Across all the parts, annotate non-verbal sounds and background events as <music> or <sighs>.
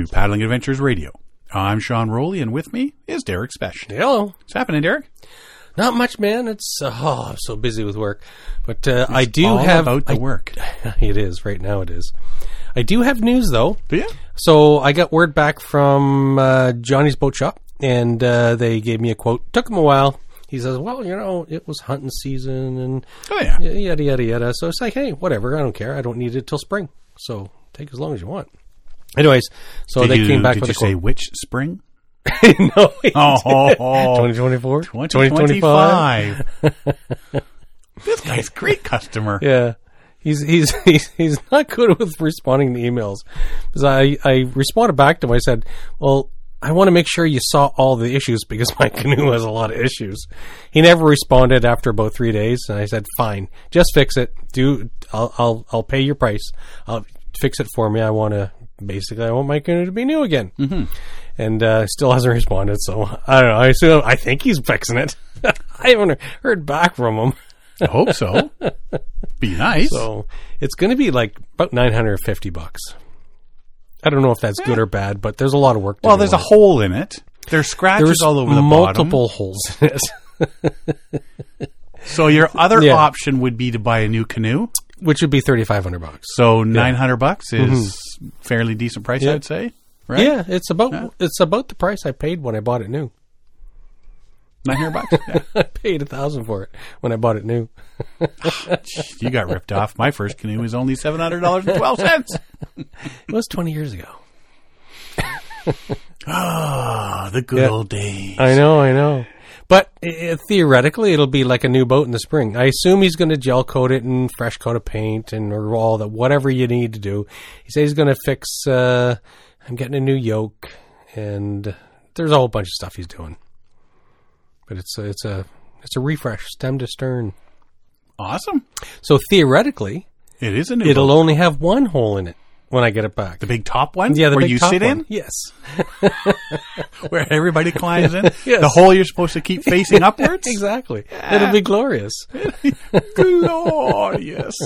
To Paddling Adventures Radio. I'm Sean Rowley, and with me is Derek Spesh. Hello. What's happening, Derek? Not much, man. It's uh, oh, I'm so busy with work, but uh, I do All have about the I- work. <laughs> it is right now. It is. I do have news though. You? So I got word back from uh, Johnny's Boat Shop, and uh, they gave me a quote. Took him a while. He says, "Well, you know, it was hunting season, and Oh yeah. yada yada yada." So it's like, hey, whatever. I don't care. I don't need it till spring. So take as long as you want. Anyways, so Did they you, came back did with you say which spring? <laughs> no, Oh, 2024, 2025. 2025. <laughs> this guy's a great customer. Yeah. He's, he's <laughs> he's he's not good with responding to emails because I I responded back to him. I said, "Well, I want to make sure you saw all the issues because my canoe has a lot of issues." He never responded after about three days, and I said, "Fine, just fix it. Do I'll I'll I'll pay your price. I'll fix it for me. I want to basically I want my canoe to be new again." Mm-hmm. And uh, still hasn't responded, so I don't know. I assume I think he's fixing it. <laughs> I haven't heard back from him. I hope so. Be <laughs> nice. So it's going to be like about 950 bucks. I don't know if that's good or bad, but there's a lot of work. To well, there's a it. hole in it. There's scratches There's all over the multiple holes in it. <laughs> So your other Yeah. option would be to buy a new canoe. Which would be 3,500 bucks. So nine hundred bucks is fairly decent price, Yeah. I'd say. Right? Yeah, it's about it's about the price I paid when I bought it new. nine hundred bucks. <laughs> Yeah. I paid a thousand for it when I bought it new. <laughs> you got ripped off. My first canoe was only seven hundred dollars and twelve cents. It was 20 years ago. <laughs> Ah, the good Yeah. old days. I know, I know. But theoretically, it'll be like a new boat in the spring. I assume he's going to gel coat it and fresh coat of paint and or all that, whatever you need to do. He says he's going to fix. Uh, I'm getting a new yoke, and there's a whole bunch of stuff he's doing. But it's a, it's a it's a refresh, stem to stern. Awesome. So theoretically, It is a new. it'll boat. only have one hole in it when I get it back. the big top one. yeah, the where big you top sit one. Yes. <laughs> where everybody climbs in. <laughs> Yes. The hole you're supposed to keep facing <laughs> upwards. Exactly. It'll be glorious. Glorious.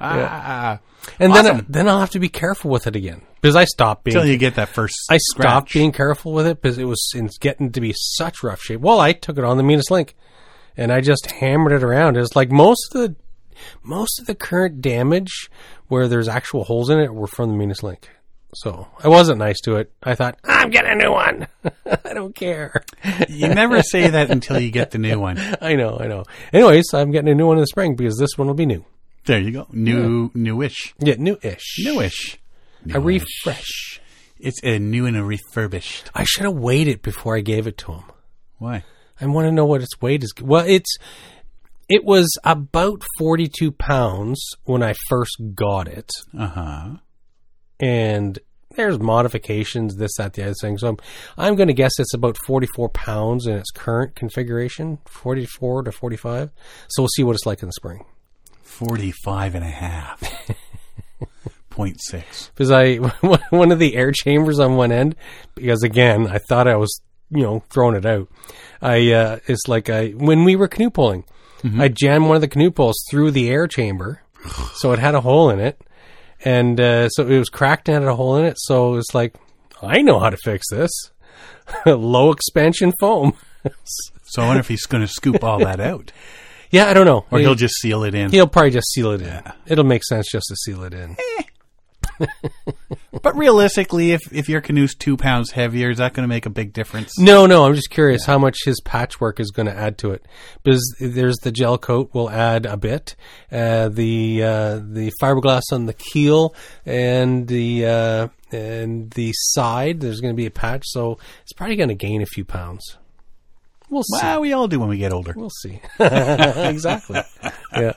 Ah, And then Awesome. then I'll have to be careful with it again because I stopped being until you get that first. I scratch. stopped being careful with it because it was in getting to be such rough shape. Well, I took it on the meanest link, and I just hammered it around. It's like most of the most of the current damage where there's actual holes in it were from the meanest link. So I wasn't nice to it. I thought I'm getting a new one. <laughs> I don't care. You never say that until you get the new one. <laughs> I know, I know. Anyways, I'm getting a new one in the spring because this one will be new. There you go. New, newish, Yeah, new-ish. newish. A refresh. It's a new and a refurbished. I should have waited before I gave it to him. Why? I want to know what its weight is. Well, it's it was about forty two pounds when I first got it, Uh huh. and there's modifications, this, that, the other thing. So I'm, I'm going to guess it's about forty four pounds in its current configuration, forty four to forty five. So we'll see what it's like in the spring. 45 and a half. <laughs> Point six. Because I <laughs> one of the air chambers on one end, because again I thought I was you know throwing it out. I uh, it's like I when we were canoe pulling, I jammed one of the canoe poles through the air chamber, so it had a hole in it, and uh, so it was cracked and had a hole in it. So it's like I know how to fix this. <laughs> Low expansion foam. <laughs> So I wonder if he's going to scoop all that out, <laughs> yeah, I don't know. or he'll just seal it in. he'll probably just seal it in. It'll make sense just to seal it in. But realistically, if if your canoe's two pounds heavier, is that going to make a big difference? No, no, I'm just curious how much his patchwork is going to add to it. Because there's the gel coat will add a bit, uh, the uh, the fiberglass on the keel and the uh, and the side. There's going to be a patch, so it's probably going to gain a few pounds. We'll see. Well, we all do when we get older. We'll see. <laughs> exactly. Yeah.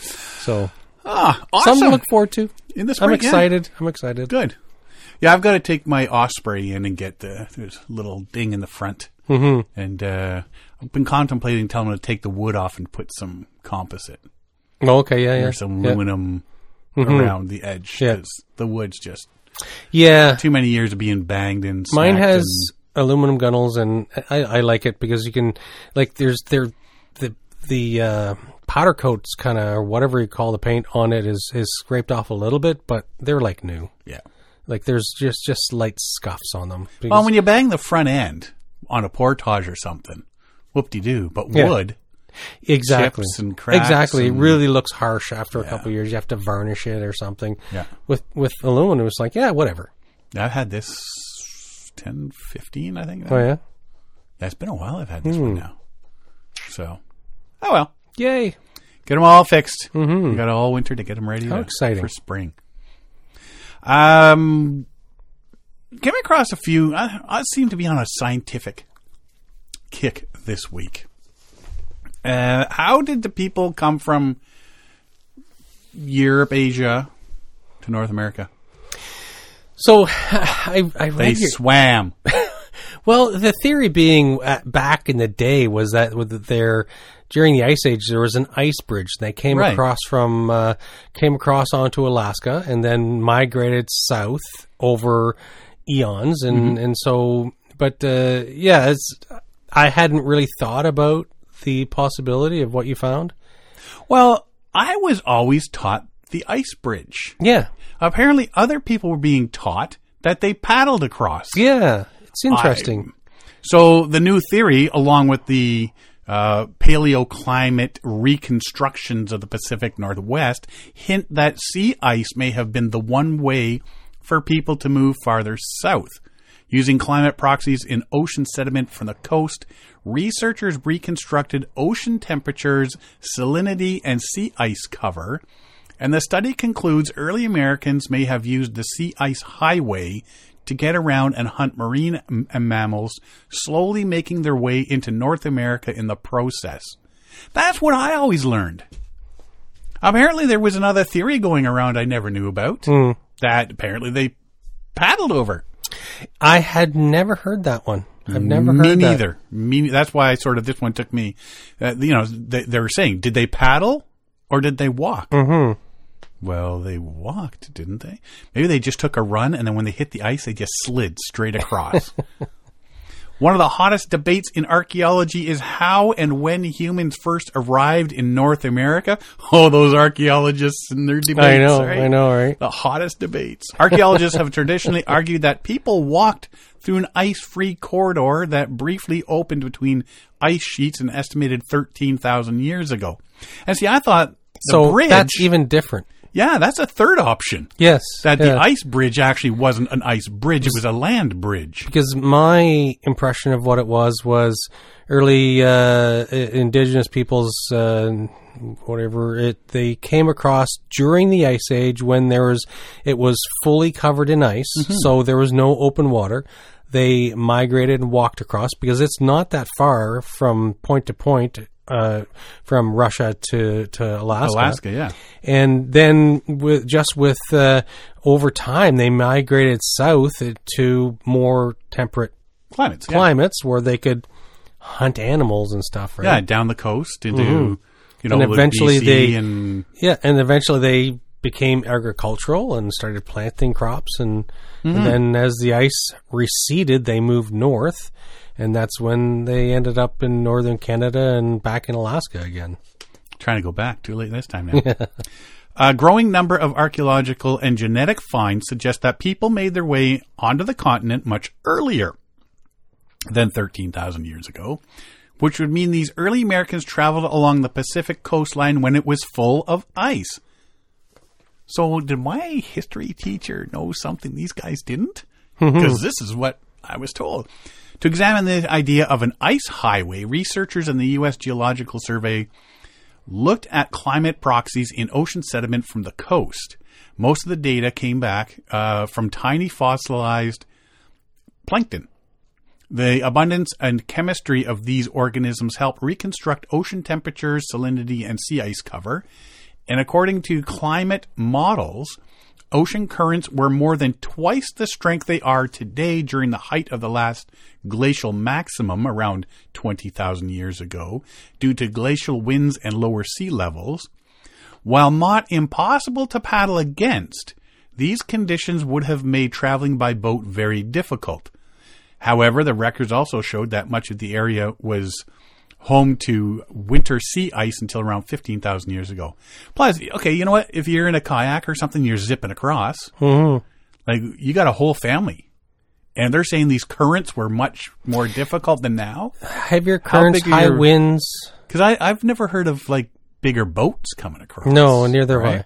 So Ah, something awesome! to look forward to. in the I'm spring, yeah. excited. I'm excited. Good. Yeah, I've got to take my Osprey in and get the there's a little ding in the front, mm-hmm. and uh, I've been contemplating telling him to take the wood off and put some composite Oh, okay. Yeah. Yeah. or some yeah. aluminum around the edge Yeah. the wood's just Yeah. too many years of being banged and Mine has aluminum gunnels, and I, I like it because you can like there's there the the uh, powder coats kind of or whatever you call the paint on it is is scraped off a little bit, but they're like new. yeah. Like there's just just light scuffs on them. Because- Well, when you bang the front end on a portage or something, whoop de doo. But Yeah. wood, exactly chips and cracks exactly. and- it really looks harsh after a couple years. You have to varnish it or something. Yeah. With with aluminum, it's like yeah, whatever. I've had this 10, 15, I think. Oh yeah. Yeah, it's been a while I've had this Hmm. one now. So, oh well. Yay. Get them all fixed. Mm-hmm. We got all winter to get them ready How to- exciting. for spring. Um, came across a few. I, I seem to be on a scientific kick this week. Uh, how did the people come from Europe, Asia to North America? So <sighs> I I They your, swam. <laughs> well the theory being uh, back in the day was that with their during the ice age there was an ice bridge they came Right. across from uh, came across onto Alaska and then migrated south over eons and and so but uh, yeah it's I hadn't really thought about the possibility of what you found well, I was always taught the ice bridge. yeah Apparently, other people were being taught that they paddled across. yeah it's interesting So the new theory, along with the uh, paleoclimate reconstructions of the Pacific Northwest, hint that sea ice may have been the one way for people to move farther south. Using climate proxies in ocean sediment from the coast, researchers reconstructed ocean temperatures, salinity, and sea ice cover. And the study concludes early Americans may have used the sea ice highway to get around and hunt marine m- mammals, slowly making their way into North America in the process. That's what I always learned. Apparently, there was another theory going around I never knew about that apparently they paddled over. I had never heard that one I've never Me heard that. neither. Me. That's why I sort of this one took me. Uh, you know, they, they were saying, did they paddle or did they walk? Mm-hmm. Well, they walked, didn't they? Maybe they just took a run, and then when they hit the ice, they just slid straight across. <laughs> One of the hottest debates in archaeology is how and when humans first arrived in North America. Oh, those archaeologists and their debates. I know, right? I know, right? the hottest debates. Archaeologists have traditionally <laughs> argued that people walked through an ice-free corridor that briefly opened between ice sheets an estimated 13,000 years ago. And see, I thought the so bridge, that's even different. Yeah, that's a third option. Yes, That the ice bridge actually wasn't an ice bridge, it was a land bridge. because my impression of what it was was early uh, indigenous peoples, uh, whatever it they came across during the ice age when there was it was fully covered in ice, so there was no open water. They migrated and walked across because it's not that far from point to point. Uh, from Russia to to Alaska, Alaska, yeah. and then with just with uh, over time they migrated south to more temperate Climates, yeah. climates where they could hunt animals and stuff right? Yeah, down the coast into, you know, And eventually BC they- and yeah and eventually they became agricultural and started planting crops and, and then as the ice receded they moved north and that's when they ended up in northern canada and back in alaska again trying to go back. Too late this time now. <laughs> A growing number of archaeological and genetic finds suggest that people made their way onto the continent much earlier than 13,000 years ago, which would mean these early Americans traveled along the Pacific coastline when it was full of ice. So, did my history teacher know something these guys didn't? <laughs> Because this is what I was told. To examine the idea of an ice highway, researchers in the U.S. Geological Survey looked at climate proxies in ocean sediment from the coast. Most of the data came back uh, from tiny fossilized plankton. The abundance and chemistry of these organisms help reconstruct ocean temperatures, salinity, and sea ice cover. And according to climate models, ocean currents were more than twice the strength they are today during the height of the last glacial maximum around 20,000 years ago due to glacial winds and lower sea levels. While not impossible to paddle against, these conditions would have made traveling by boat very difficult. However, the records also showed that much of the area was home to winter sea ice until around 15,000 years ago. Plus, okay, you know what? If you're in a kayak or something, you're zipping across. Mm-hmm. Like you got a whole family, and they're saying these currents were much more difficult than now. Heavier currents, high your- winds. Because I I've never heard of like bigger boats coming across. No, neither have right?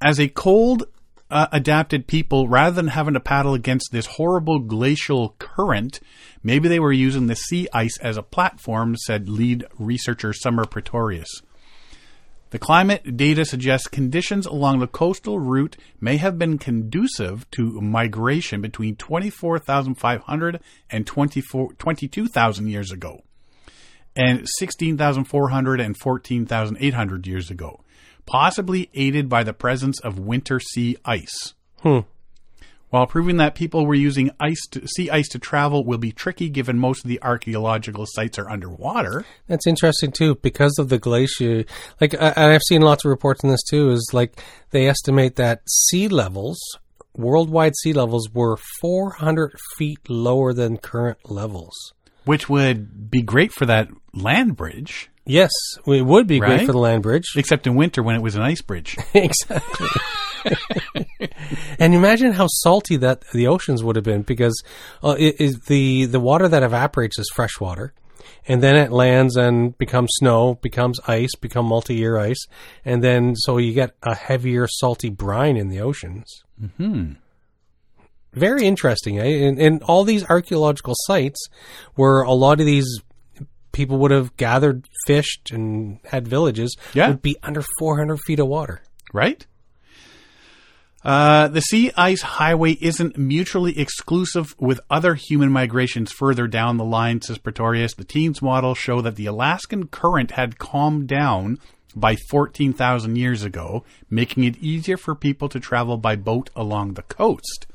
As a cold uh, adapted people, rather than having to paddle against this horrible glacial current, maybe they were using the sea ice as a platform, said lead researcher Summer Praetorius. The climate data suggests conditions along the coastal route may have been conducive to migration between 24,500 and 22,000 years ago, and 16,400 and 14,800 years ago, possibly aided by the presence of winter sea ice. Hmm. While proving that people were using ice to, sea ice to travel will be tricky given most of the archaeological sites are underwater. That's interesting too, because of the glacier. Like, I've seen lots of reports on this too. Is like they estimate that sea levels, worldwide sea levels, were 400 feet lower than current levels. which would be great for that land bridge, Yes, it would be great for the land bridge. except in winter when it was an ice bridge. <laughs> exactly. <laughs> and imagine how salty that the oceans would have been because uh, it is the the water that evaporates is fresh water, and then it lands and becomes snow, becomes ice, become multi-year ice, and then so you get a heavier salty brine in the oceans. Hmm. Very interesting, eh? And, and all these archaeological sites where a lot of these people would have gathered, fished, and had villages Yeah. would be under 400 feet of water. right? Uh, the sea ice highway isn't mutually exclusive with other human migrations further down the line, says Praetorius. The team's model show that the Alaskan current had calmed down by 14,000 years ago, making it easier for people to travel by boat along the coast.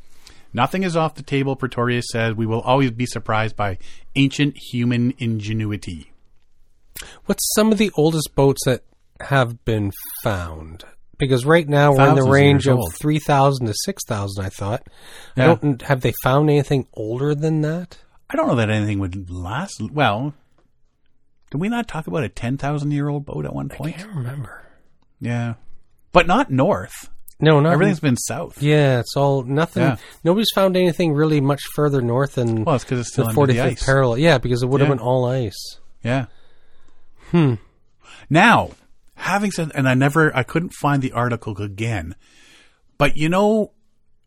Nothing is off the table, Praetorius says. We will always be surprised by ancient human ingenuity. What's some of the oldest boats that have been found? Because right now we're in the range of three thousand to six thousand. I thought. I don't. Have they found anything older than that? I don't know that anything would last. Well, did we not talk about a 10,000 year old boat at one point? I can't remember. Yeah. But not north. No, not Everything's been south. Yeah, it's all nothing. Yeah. Nobody's found anything really much further north than Well, it's because it's still the forty ice. parallel. Yeah, because it would have Yeah. been all ice. Yeah. Hmm. Now, having said, and I never, I couldn't find the article again, but you know,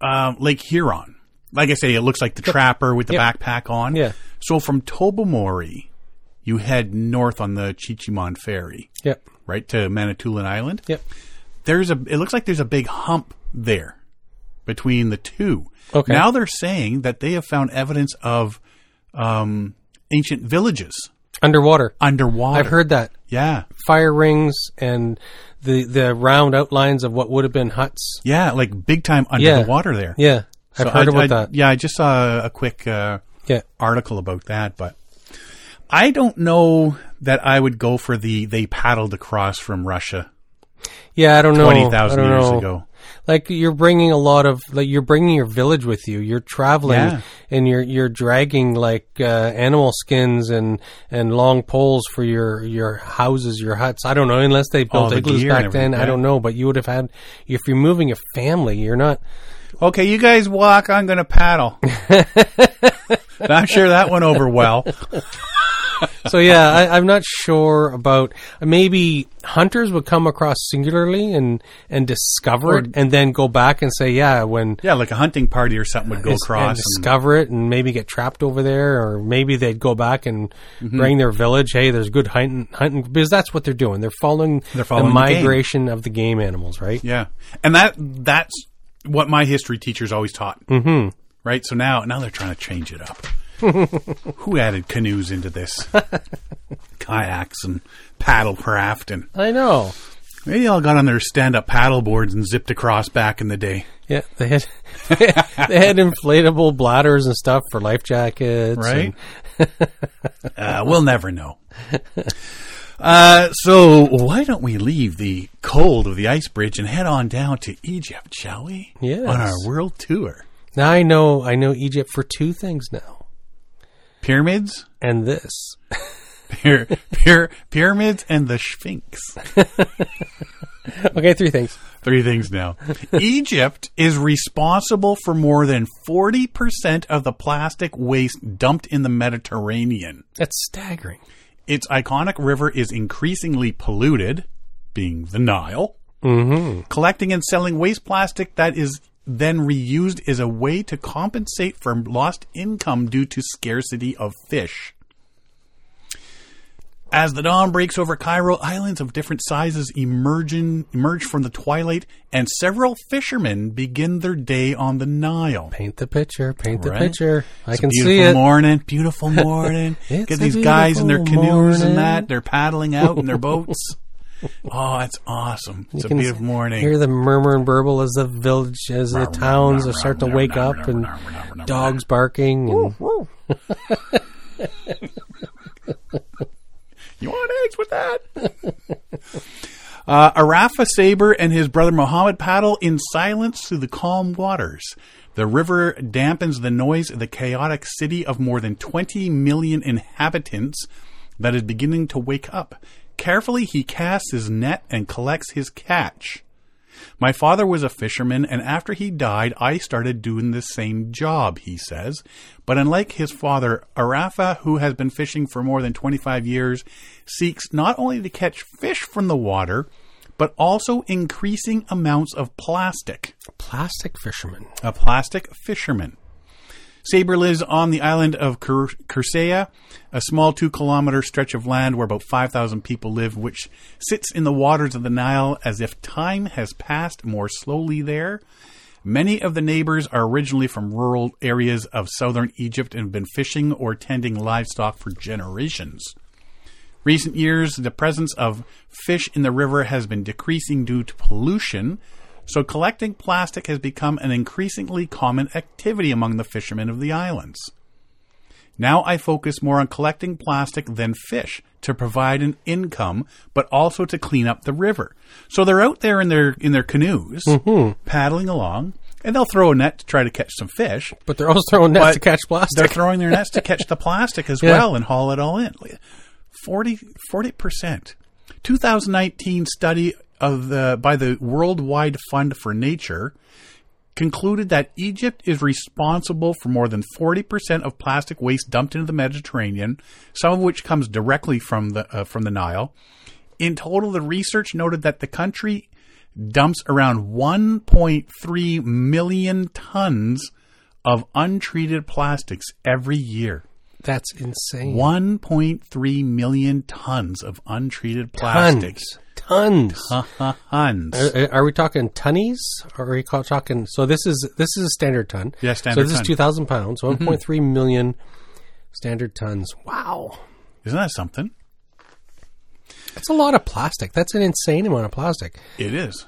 um, Lake Huron, like I say, it looks like the trapper with the Yep. backpack on. Yeah. So from Tobermory, you head north on the Chi-Cheemaun ferry, Yep. right to Manitoulin Island. Yep. There's a it looks like there's a big hump there between the two. Okay. Now they're saying that they have found evidence of um, ancient villages Underwater. underwater. I've heard that Yeah. fire rings and the the round outlines of what would have been huts. Yeah, like big time under Yeah. the water there. Yeah, I've So heard I- about I- that. Yeah, I just saw a quick uh, Yeah. article about that, but I don't know that I would go for the they paddled across from Russia Yeah, I don't know. twenty thousand years know. ago. Like you're bringing a lot of like you're bringing your village with you. You're traveling Yeah. and you're you're dragging like uh, animal skins and and long poles for your your houses, your huts. I don't know unless they built the igloos back then. I don't know, but you would have had if you're moving a family, you're not. Okay, you guys walk. I'm going to paddle. <laughs> I'm sure that went over well. So yeah, I, I'm not sure about maybe hunters would come across singularly and and discover Or- it and then go back and say yeah when Yeah, like a hunting party or something would go and across. and- discover it and maybe get trapped over there, or maybe they'd go back and Mm-hmm. bring their village. Hey, there's good hunting, hunting because that's what they're doing. They're following, They're following the migration of the game animals, right? yeah, and that that's what my history teachers always taught. Mm-hmm. Right. So now now they're trying to change it up. <laughs> Who added canoes into this? <laughs> Kayaks and paddlecraft and I know. they all got on their stand-up paddle boards and zipped across back in the day. Yeah, they had <laughs> they had inflatable bladders and stuff for life jackets, right? uh, we'll never know. Uh, so why don't we leave the cold of the ice bridge and head on down to Egypt, shall we? Yes. On our world tour. Now I know I know Egypt for two things now, Pyramids, and this. Pyr- pyr- pyramids, and the Sphinx. <laughs> Okay, three things. Three things now. Egypt is responsible for more than 40% of the plastic waste dumped in the Mediterranean. That's staggering. Its iconic river is increasingly polluted, being the Nile. Mm-hmm. Collecting and selling waste plastic that is then reused is a way to compensate for lost income due to scarcity of fish. As the dawn breaks over Cairo, islands of different sizes emerge, in, emerge from the twilight, and several fishermen begin their day on the Nile. Paint the picture. Paint the Right. picture. I It's a can beautiful see it. morning, <laughs> beautiful morning. It's Get a these guys in their beautiful canoes and morning. that. They're paddling out in their <laughs> boats. <laughs> Oh, it's awesome. It's a can beautiful morning. Hear the murmur and burble as the village, as the towns are start to wake up, and dogs barking. And <laughs> You want eggs with that? <laughs> uh, Arafa Saber and his brother Mohammed paddle in silence through the calm waters. The river dampens the noise of the chaotic city of more than 20 million inhabitants that is beginning to wake up. Carefully, he casts his net and collects his catch. My father was a fisherman, and after he died, I started doing the same job, he says. But unlike his father, Arafa, who has been fishing for more than 25 years, seeks not only to catch fish from the water, but also increasing amounts of plastic. A plastic fisherman. A plastic fisherman. Saber lives on the island of Kursaya, a small two kilometer stretch of land where about 5,000 people live, which sits in the waters of the Nile as if time has passed more slowly there. Many of the neighbors are originally from rural areas of southern Egypt and have been fishing or tending livestock for generations. Recent years, the presence of fish in the river has been decreasing due to pollution, so collecting plastic has become an increasingly common activity among the fishermen of the islands. Now I focus more on collecting plastic than fish to provide an income, but also to clean up the river. So they're out there in their in their canoes, mm-hmm. paddling along, and they'll throw a net to try to catch some fish. But they're also throwing nets to catch plastic. They're throwing their nets to catch the plastic as <laughs> Yeah. well and haul it all in. 40 percent. 2019 study of the by the Worldwide Fund for Nature concluded that Egypt is responsible for more than 40% of plastic waste dumped into the Mediterranean, some of which comes directly from the uh, from the Nile. In total, the research noted that the country dumps around 1.3 million tons of untreated plastics every year. That's insane. 1.3 million tons of untreated plastics. Tons. Tons. <laughs> Are, are we talking tonnies? Or are we talking? So this is this is a standard ton. Yeah, standard So this ton. Mm-hmm. is two thousand pounds. One point three million standard tons. Wow, Isn't that something? that's a lot of plastic. That's an insane amount of plastic. It is.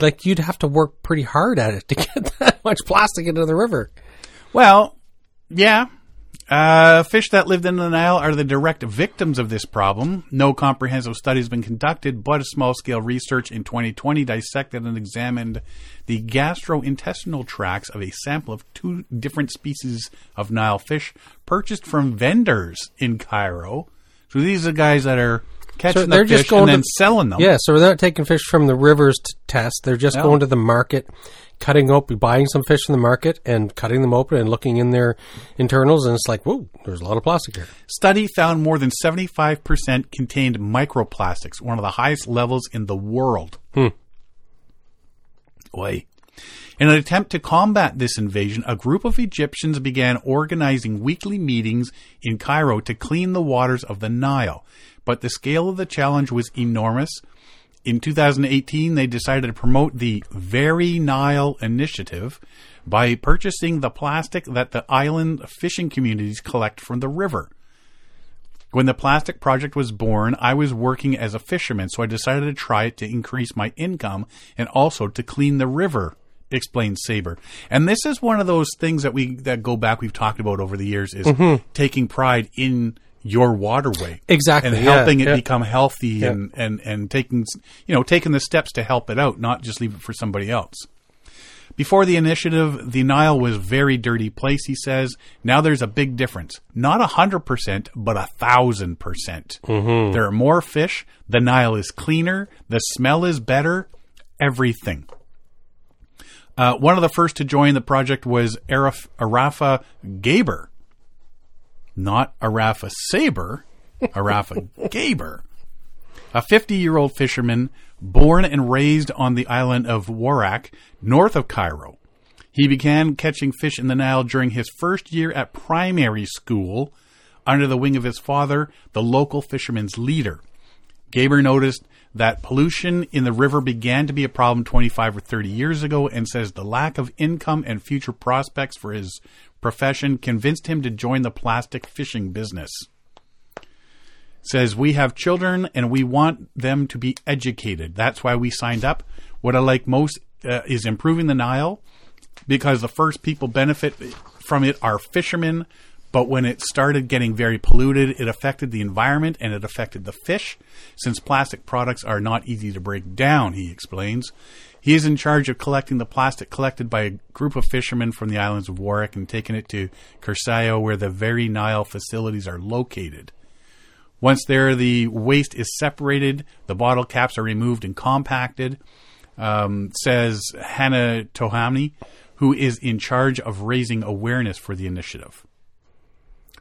Like you'd have to work pretty hard at it to <laughs> get that much plastic into the river. Well, yeah. Uh, fish that lived in the Nile are the direct victims of this problem. No comprehensive study has been conducted, but a small scale research in 2020 dissected and examined the gastrointestinal tracts of a sample of two different species of Nile fish purchased from vendors in Cairo. So these are guys that are catching the they're just fish going and then to- selling them. Yeah, so they're not taking fish from the rivers to test. They're just No. going to the market, cutting open, buying some fish from the market, and cutting them open and looking in their internals, and it's like, whoa, there's a lot of plastic here. Study found more than 75% contained microplastics, one of the highest levels in the world. Hmm. Oi. In an attempt to combat this invasion, a group of Egyptians began organizing weekly meetings in Cairo to clean the waters of the Nile. But the scale of the challenge was enormous. In 2018, they decided to promote the Very Nile initiative by purchasing the plastic that the island fishing communities collect from the river. When the plastic project was born, I was working as a fisherman, so I decided to try it to increase my income and also to clean the river, explained Saber. And this is one of those things that we that go back we've talked about over the years is mm-hmm. taking pride in your waterway. Exactly, And yeah, helping it yeah. become healthy and, and, and taking you know, taking the steps to help it out, not just leave it for somebody else. Before the initiative, the Nile was a very dirty place, he says. Now there's a big difference. Not a hundred percent, but a thousand percent. Mm-hmm. There are more fish. The Nile is cleaner. The smell is better. everything. Uh, one of the first to join the project was Araf, Arafa Gaber. Not Arafa Saber, Arafa <laughs> Gaber. A 50 year old fisherman born and raised on the island of Warak, north of Cairo. He began catching fish in the Nile during his first year at primary school under the wing of his father, the local fisherman's leader. Gaber noticed that pollution in the river began to be a problem 25 or 30 years ago and says the lack of income and future prospects for his profession convinced him to join the plastic fishing business. Says we have children and we want them to be educated. That's why we signed up. What I like most uh, is improving the Nile because the first people benefit from it are fishermen. But when it started getting very polluted, it affected the environment and it affected the fish, since plastic products are not easy to break down, he explains. He is in charge of collecting the plastic collected by a group of fishermen from the islands of Warak and taking it to Kursaya, where the very Nile facilities are located. Once there, the waste is separated, the bottle caps are removed and compacted, um, says Hannah Tohami, who is in charge of raising awareness for the initiative.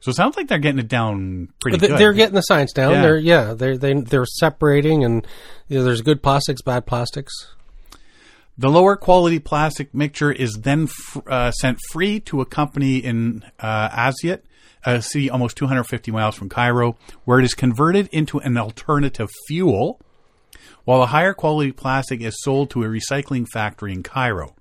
So it sounds like they're getting it down pretty They- good. They're getting the science down. Yeah. They're yeah, they're they, they're separating, and you know, there's good plastics, bad plastics. The lower quality plastic mixture is then f- uh, sent free to a company in uh, Asyut, a city almost 250 miles from Cairo, where it is converted into an alternative fuel, while the higher quality plastic is sold to a recycling factory in Cairo.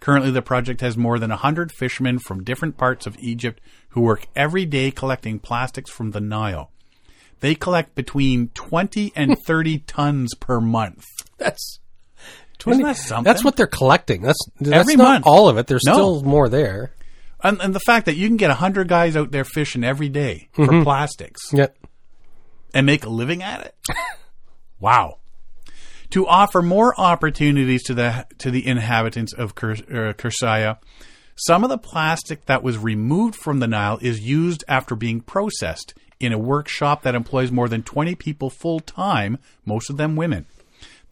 Currently, the project has more than 100 fishermen from different parts of Egypt who work every day collecting plastics from the Nile. They collect between 20 and <laughs> 30 tons per month. That's Isn't that something? That's what they're collecting. That's that's Every not month. all of it. There's No. still more there. And, and the fact that you can get 100 guys out there fishing every day for plastics Yeah. and make a living at it. <laughs> wow. To offer more opportunities to the to the inhabitants of uh, Kursaya, some of the plastic that was removed from the Nile is used after being processed in a workshop that employs more than 20 people full time, most of them women.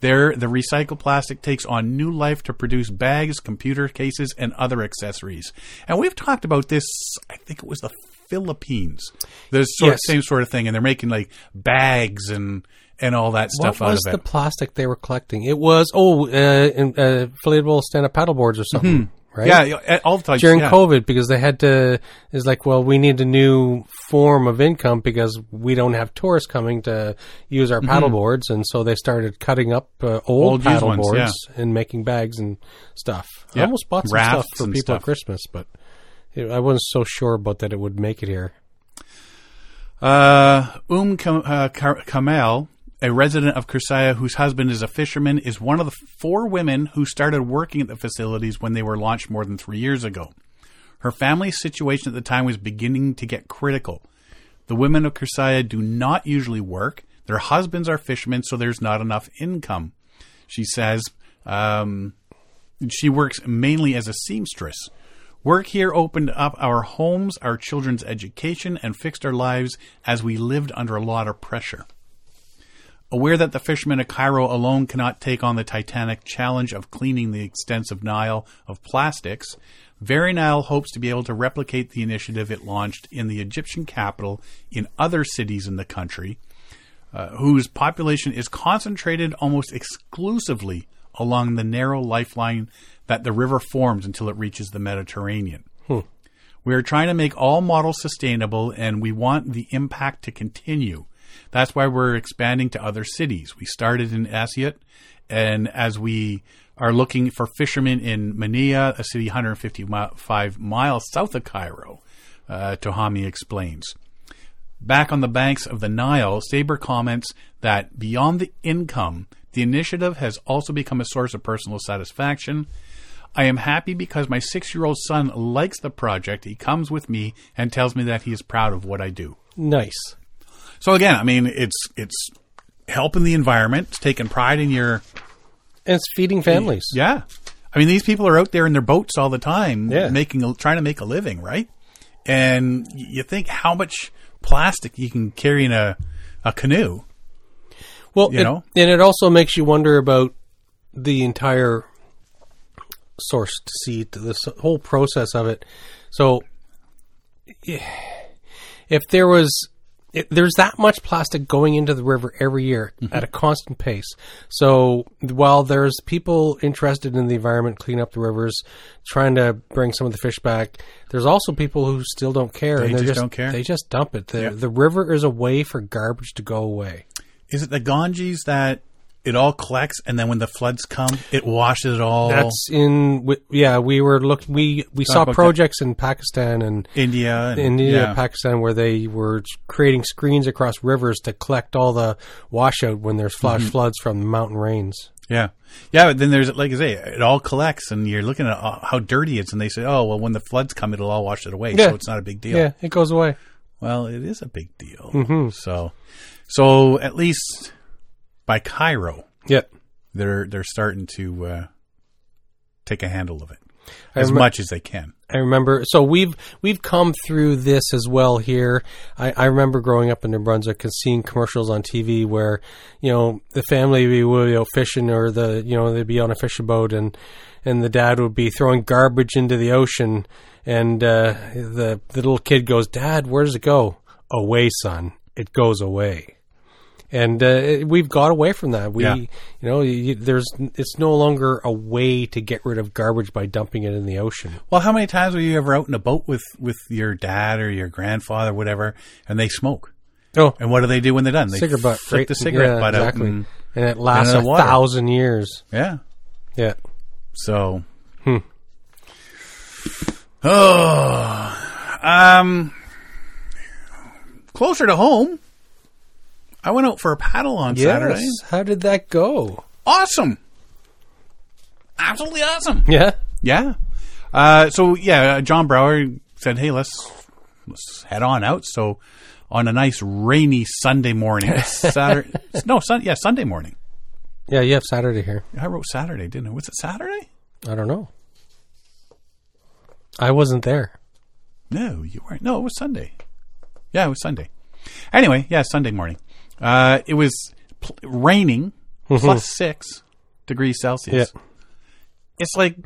There, the recycled plastic takes on new life to produce bags, computer cases, and other accessories. And we've talked about this, I think it was the Philippines. The sort Yes. same sort of thing, and they're making like bags and and all that stuff what out was of the it. plastic they were collecting? It was oh, uh, uh, inflatable stand-up paddle boards or something, right? Yeah, yeah, all the time. During yeah. COVID, because they had to, is like, well, we need a new form of income because we don't have tourists coming to use our paddle boards, and so they started cutting up uh, old, Mm-hmm. Old paddle ones, boards and making bags and stuff. I almost bought some Rafts stuff for people stuff. at Christmas, but it, I wasn't so sure about that it would make it here. Uh, Um Kam- uh, Ka- Kamel, a resident of Kursaya whose husband is a fisherman, is one of the four women who started working at the facilities when they were launched more than three years ago. Her family's situation at the time was beginning to get critical. The women of Kursaya do not usually work. Their husbands are fishermen, so there's not enough income. She says um, she works mainly as a seamstress. Work here opened up our homes, our children's education, and fixed our lives as we lived under a lot of pressure. Aware that the fishermen of Cairo alone cannot take on the titanic challenge of cleaning the extensive Nile of plastics, Very Nile hopes to be able to replicate the initiative it launched in the Egyptian capital in other cities in the country, uh, whose population is concentrated almost exclusively along the narrow lifeline that the river forms until it reaches the Mediterranean. We are trying to make all models sustainable and we want the impact to continue. That's why we're expanding to other cities. We started in Asyut, and as we are looking for fishermen in Minya, a city 155 miles south of Cairo, uh, Tohami explains. Back on the banks of the Nile, Saber comments that beyond the income, the initiative has also become a source of personal satisfaction. I am happy because my six year old son likes the project. He comes with me and tells me that he is proud of what I do. Nice. So again, I mean, it's it's helping the environment, it's taking pride in your And it's feeding families. yeah. I mean, these people are out there in their boats all the time, Yeah. making trying to make a living, right? And you think how much plastic you can carry in a a canoe. Well, You it- know? and it also makes you wonder about the entire source to see to this whole process of it. So <sighs> if there was it, there's that much plastic going into the river every year mm-hmm. at a constant pace. So while there's people interested in the environment, clean up the rivers, trying to bring some of the fish back, there's also people who still don't care. They and they're just don't care. They just dump it. The, Yep. the river is a way for garbage to go away. Is it the Ganges that it all collects and then when the floods come, it washes it all? That's in yeah. We were look we we saw about that. projects in Pakistan and India. And, India, yeah. Pakistan, where they were creating screens across rivers to collect all the washout when there's flash Mm-hmm. floods from the mountain rains. Yeah. Yeah, but then there's, like I say, it all collects and you're looking at uh, how dirty it is and they say, oh, well, when the floods come, it'll all wash it away. Yeah. So it's not a big deal. Yeah, it goes away. Well, it is a big deal. So, so at least by Cairo, Yeah, they're, they're starting to, uh, take a handle of it as remem- much as they can. I remember. So we've we've come through this as well here. I, I remember growing up in New Brunswick and seeing commercials on TV where you know the family would be you know, fishing or the you know they'd be on a fishing boat and and the dad would be throwing garbage into the ocean and uh, the the little kid goes, "Dad, where does it go? Away, son. It goes away." And uh, we've got away from that. We, Yeah. you know, you, there's it's no longer a way to get rid of garbage by dumping it in the ocean. Well, how many times were you ever out in a boat with, with your dad or your grandfather, or whatever, and they smoke? Oh, And what do they do when they're done? They cigarette butt, flick right? the cigarette yeah, butt exactly. out. And, and it lasts a water. thousand years. yeah. Yeah. So. Hmm. <sighs> Oh. Um. Closer to home. I went out for a paddle on Saturday. Yes. How did that go? Awesome. Absolutely awesome. Yeah. Yeah. Uh, so yeah, uh, John Brower said, "Hey, let's let's head on out." So on a nice rainy Sunday morning, <laughs> Saturday, no, sun, yeah, Sunday morning. Yeah, you have Saturday here. I wrote Saturday, didn't I? Was it Saturday? I don't know. I wasn't there. No, you weren't. No, it was Sunday. Yeah, it was Sunday. Anyway, yeah, Sunday morning. Uh, it was pl- raining, plus six degrees Celsius. Yeah. It's like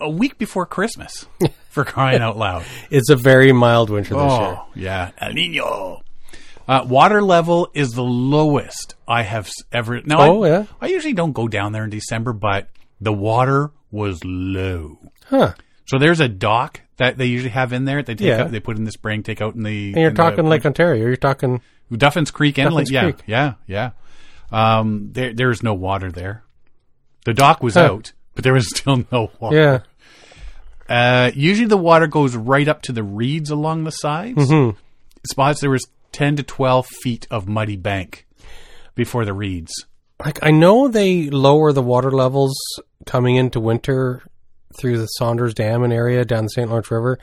a week before Christmas, <laughs> for crying out loud. It's a very mild winter this year. Oh, yeah. El Nino. Uh, water level is the lowest I have ever. Now, Oh, I, yeah? I usually don't go down there in December, but the water was low. Huh. So there's a dock that they usually have in there. They take Yeah. out, they put in the spring, take out in the. And you're in the- talking Lake Ontario. You're talking Duffins Creek and Duffins Lake. Yeah, yeah, yeah. Um, there, there's no water there. The dock was Huh. out, but there was <laughs> still no water. yeah. Uh, usually the water goes right up to the reeds along the sides. Mm-hmm. Spots there was ten to twelve feet of muddy bank before the reeds. Like I know they lower the water levels coming into winter through the Saunders Dam and area down the St. Lawrence River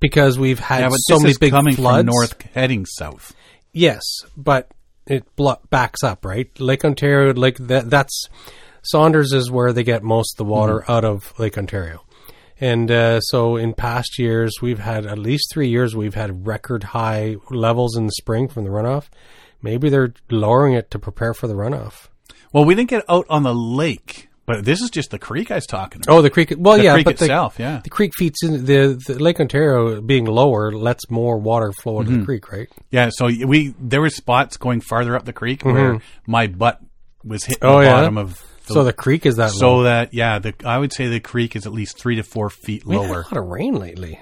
because we've had Yeah, so many big coming floods. from north, heading south. Yes, but it backs up, right? Lake Ontario, Lake that that's Saunders is where they get most of the water Mm-hmm. out of Lake Ontario. And uh, so in past years, we've had at least three years we've had record high levels in the spring from the runoff. Maybe they're lowering it to prepare for the runoff. Well, we didn't get out on the lake, but this is just the creek I was talking about. Oh, the creek. Well, the yeah, creek but itself, yeah. the, the creek feeds in the, the Lake Ontario being lower lets more water flow Mm-hmm. into the creek, right? Yeah, so we there were spots going farther up the creek where my butt was hitting Mm-hmm. Oh, the yeah? bottom of the, So the creek is that so low. that yeah, the I would say the creek is at least three to four feet We had a lot of rain lately.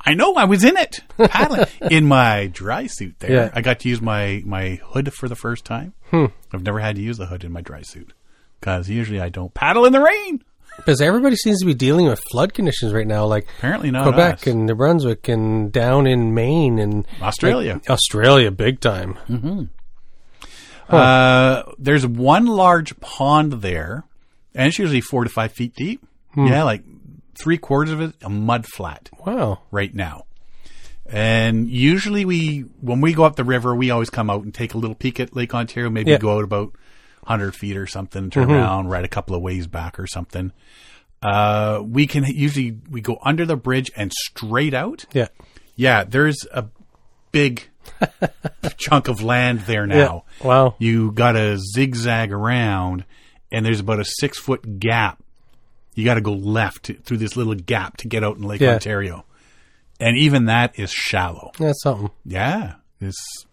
I know I was in it paddling <laughs> in my dry suit. There, Yeah. I got to use my my hood for the first time. Hmm. I've never had to use the hood in my dry suit because usually I don't paddle in the rain. Because everybody seems to be dealing with flood conditions right now, like Apparently not Quebec us. and New Brunswick and down in Maine and Australia. like, Australia, big time. Uh, there's one large pond there, and it's usually four to five feet deep. Hmm. Yeah, like three quarters of it a mud flat Wow. right now. And usually we, when we go up the river, we always come out and take a little peek at Lake Ontario. Maybe Yeah. Mm-hmm. go out about 100 feet or something, turn around, ride a couple of ways back or something. Uh, we can usually, we go under the bridge and straight out. Yeah. Yeah, there's a big <laughs> chunk of land there now. Yeah. Wow. You got to zigzag around, and there's about a six foot gap. You got to go left to, through this little gap to get out in Lake Yeah. Ontario, and even that is shallow. That's something. Yeah, it's.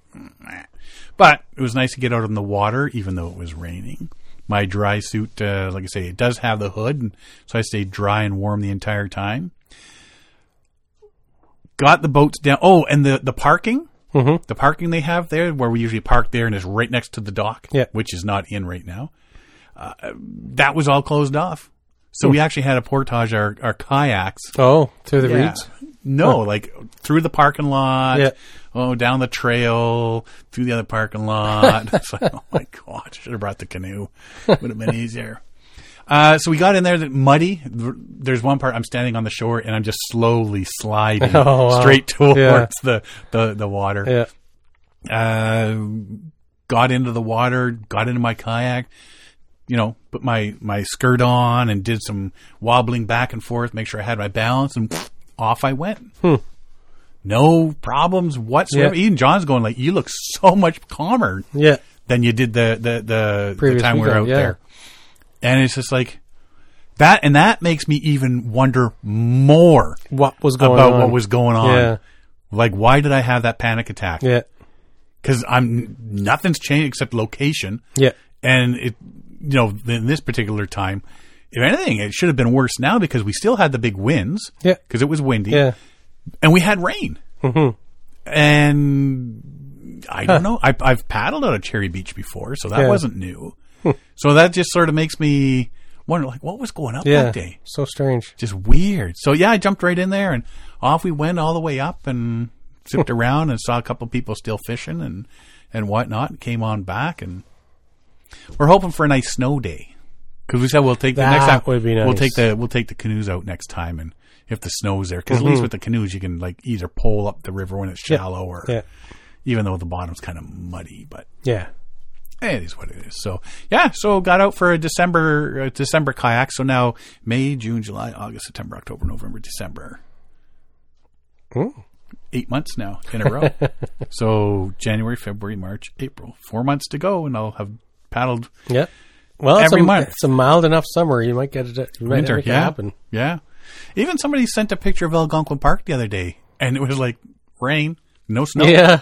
But it was nice to get out on the water, even though it was raining. My dry suit, uh, like I say, it does have the hood, and so I stayed dry and warm the entire time. Got the boats down. Oh, and the the parking, Mm-hmm. the parking they have there, where we usually park there, and it's right next to the dock, Yeah. which is not in right now. Uh, that was all closed off, so we actually had to portage our, our kayaks Oh, through the yeah. reeds. No, like through the parking lot. Yeah. Oh, down the trail, through the other parking lot. <laughs> it's like, oh my god, should have brought the canoe. Would have been easier. Uh, so we got in there, that muddy. There's one part I'm standing on the shore and I'm just slowly sliding <laughs> Oh, wow. straight towards Yeah. the, the, the water. Yeah. Uh, got into the water, got into my kayak, you know, put my, my skirt on and did some wobbling back and forth, make sure I had my balance and off I went. No problems whatsoever. Hmm. Yeah. Even John's going like, you look so much calmer Yeah. than you did the, the, the, the time we were out yeah. there. And it's just like that, and that makes me even wonder more What was going about on? what was going on. Yeah. Like, why did I have that panic attack? Yeah. because I'm nothing's changed except location, Yeah. and it, you know, in this particular time, if anything, it should have been worse now because we still had the big winds, Yeah. because it was windy, Yeah. and we had rain, Mm-hmm. and I don't know. I, I've paddled out of Cherry Beach before, so that Yeah. wasn't new. so that just sort of makes me wonder, like, what was going up Yeah. that day? So strange. just weird. So yeah, I jumped right in there and off we went all the way up and <laughs> zipped around and saw a couple people still fishing and and whatnot. And came on back and we're hoping for a nice snow day because we said we'll take the That next time would be we'll take the we'll take the canoes out next time and if the snow's there because Mm-hmm. at least with the canoes you can like either pole up the river when it's shallow or Yeah. even though the bottom's kind of muddy but Yeah. it is what it is. So yeah, so got out for a December uh, December kayak. So now May, June, July, August, September, October, November, December. Eight months now in a row. <laughs> so January, February, March, April, four months to go, and I'll have paddled Yeah. Well, it's Every a, month. It's a mild enough summer. You might get it. You might winter. Yeah, happen. yeah. Even somebody sent a picture of Algonquin Park the other day, and it was like rain, no snow. Yeah.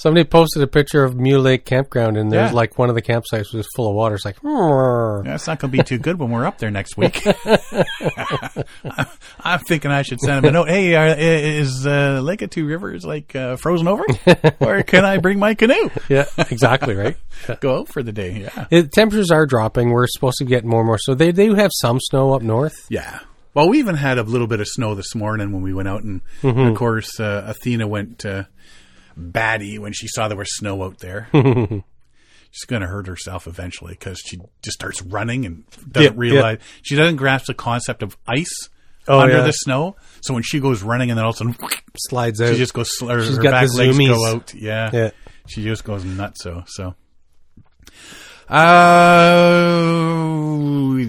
Somebody posted a picture of Mew Lake Campground, and there's Yeah. like one of the campsites was full of water. It's like, "Hmm." That's not going to be too good when we're up there next week. <laughs> <laughs> I'm thinking I should send him a note. Hey, are, is uh, Lake of Two Rivers like uh, frozen over, <laughs> or can I bring my canoe? yeah, exactly right. Go out for the day. Yeah, It, temperatures are dropping. We're supposed to get more and more. So they they do have some snow up north. yeah. Well, we even had a little bit of snow this morning when we went out, and of course, uh, Athena went uh, batty when she saw there was snow out there. <laughs> She's going to hurt herself eventually because she just starts running and doesn't Yeah, realize she doesn't grasp the concept of ice Oh, under yeah. the snow. So when she goes running and then all of a sudden <laughs> Slides out. she just goes, her, She's her got back legs go out. Yeah. Yeah. She just goes nuts. So, so. Uh,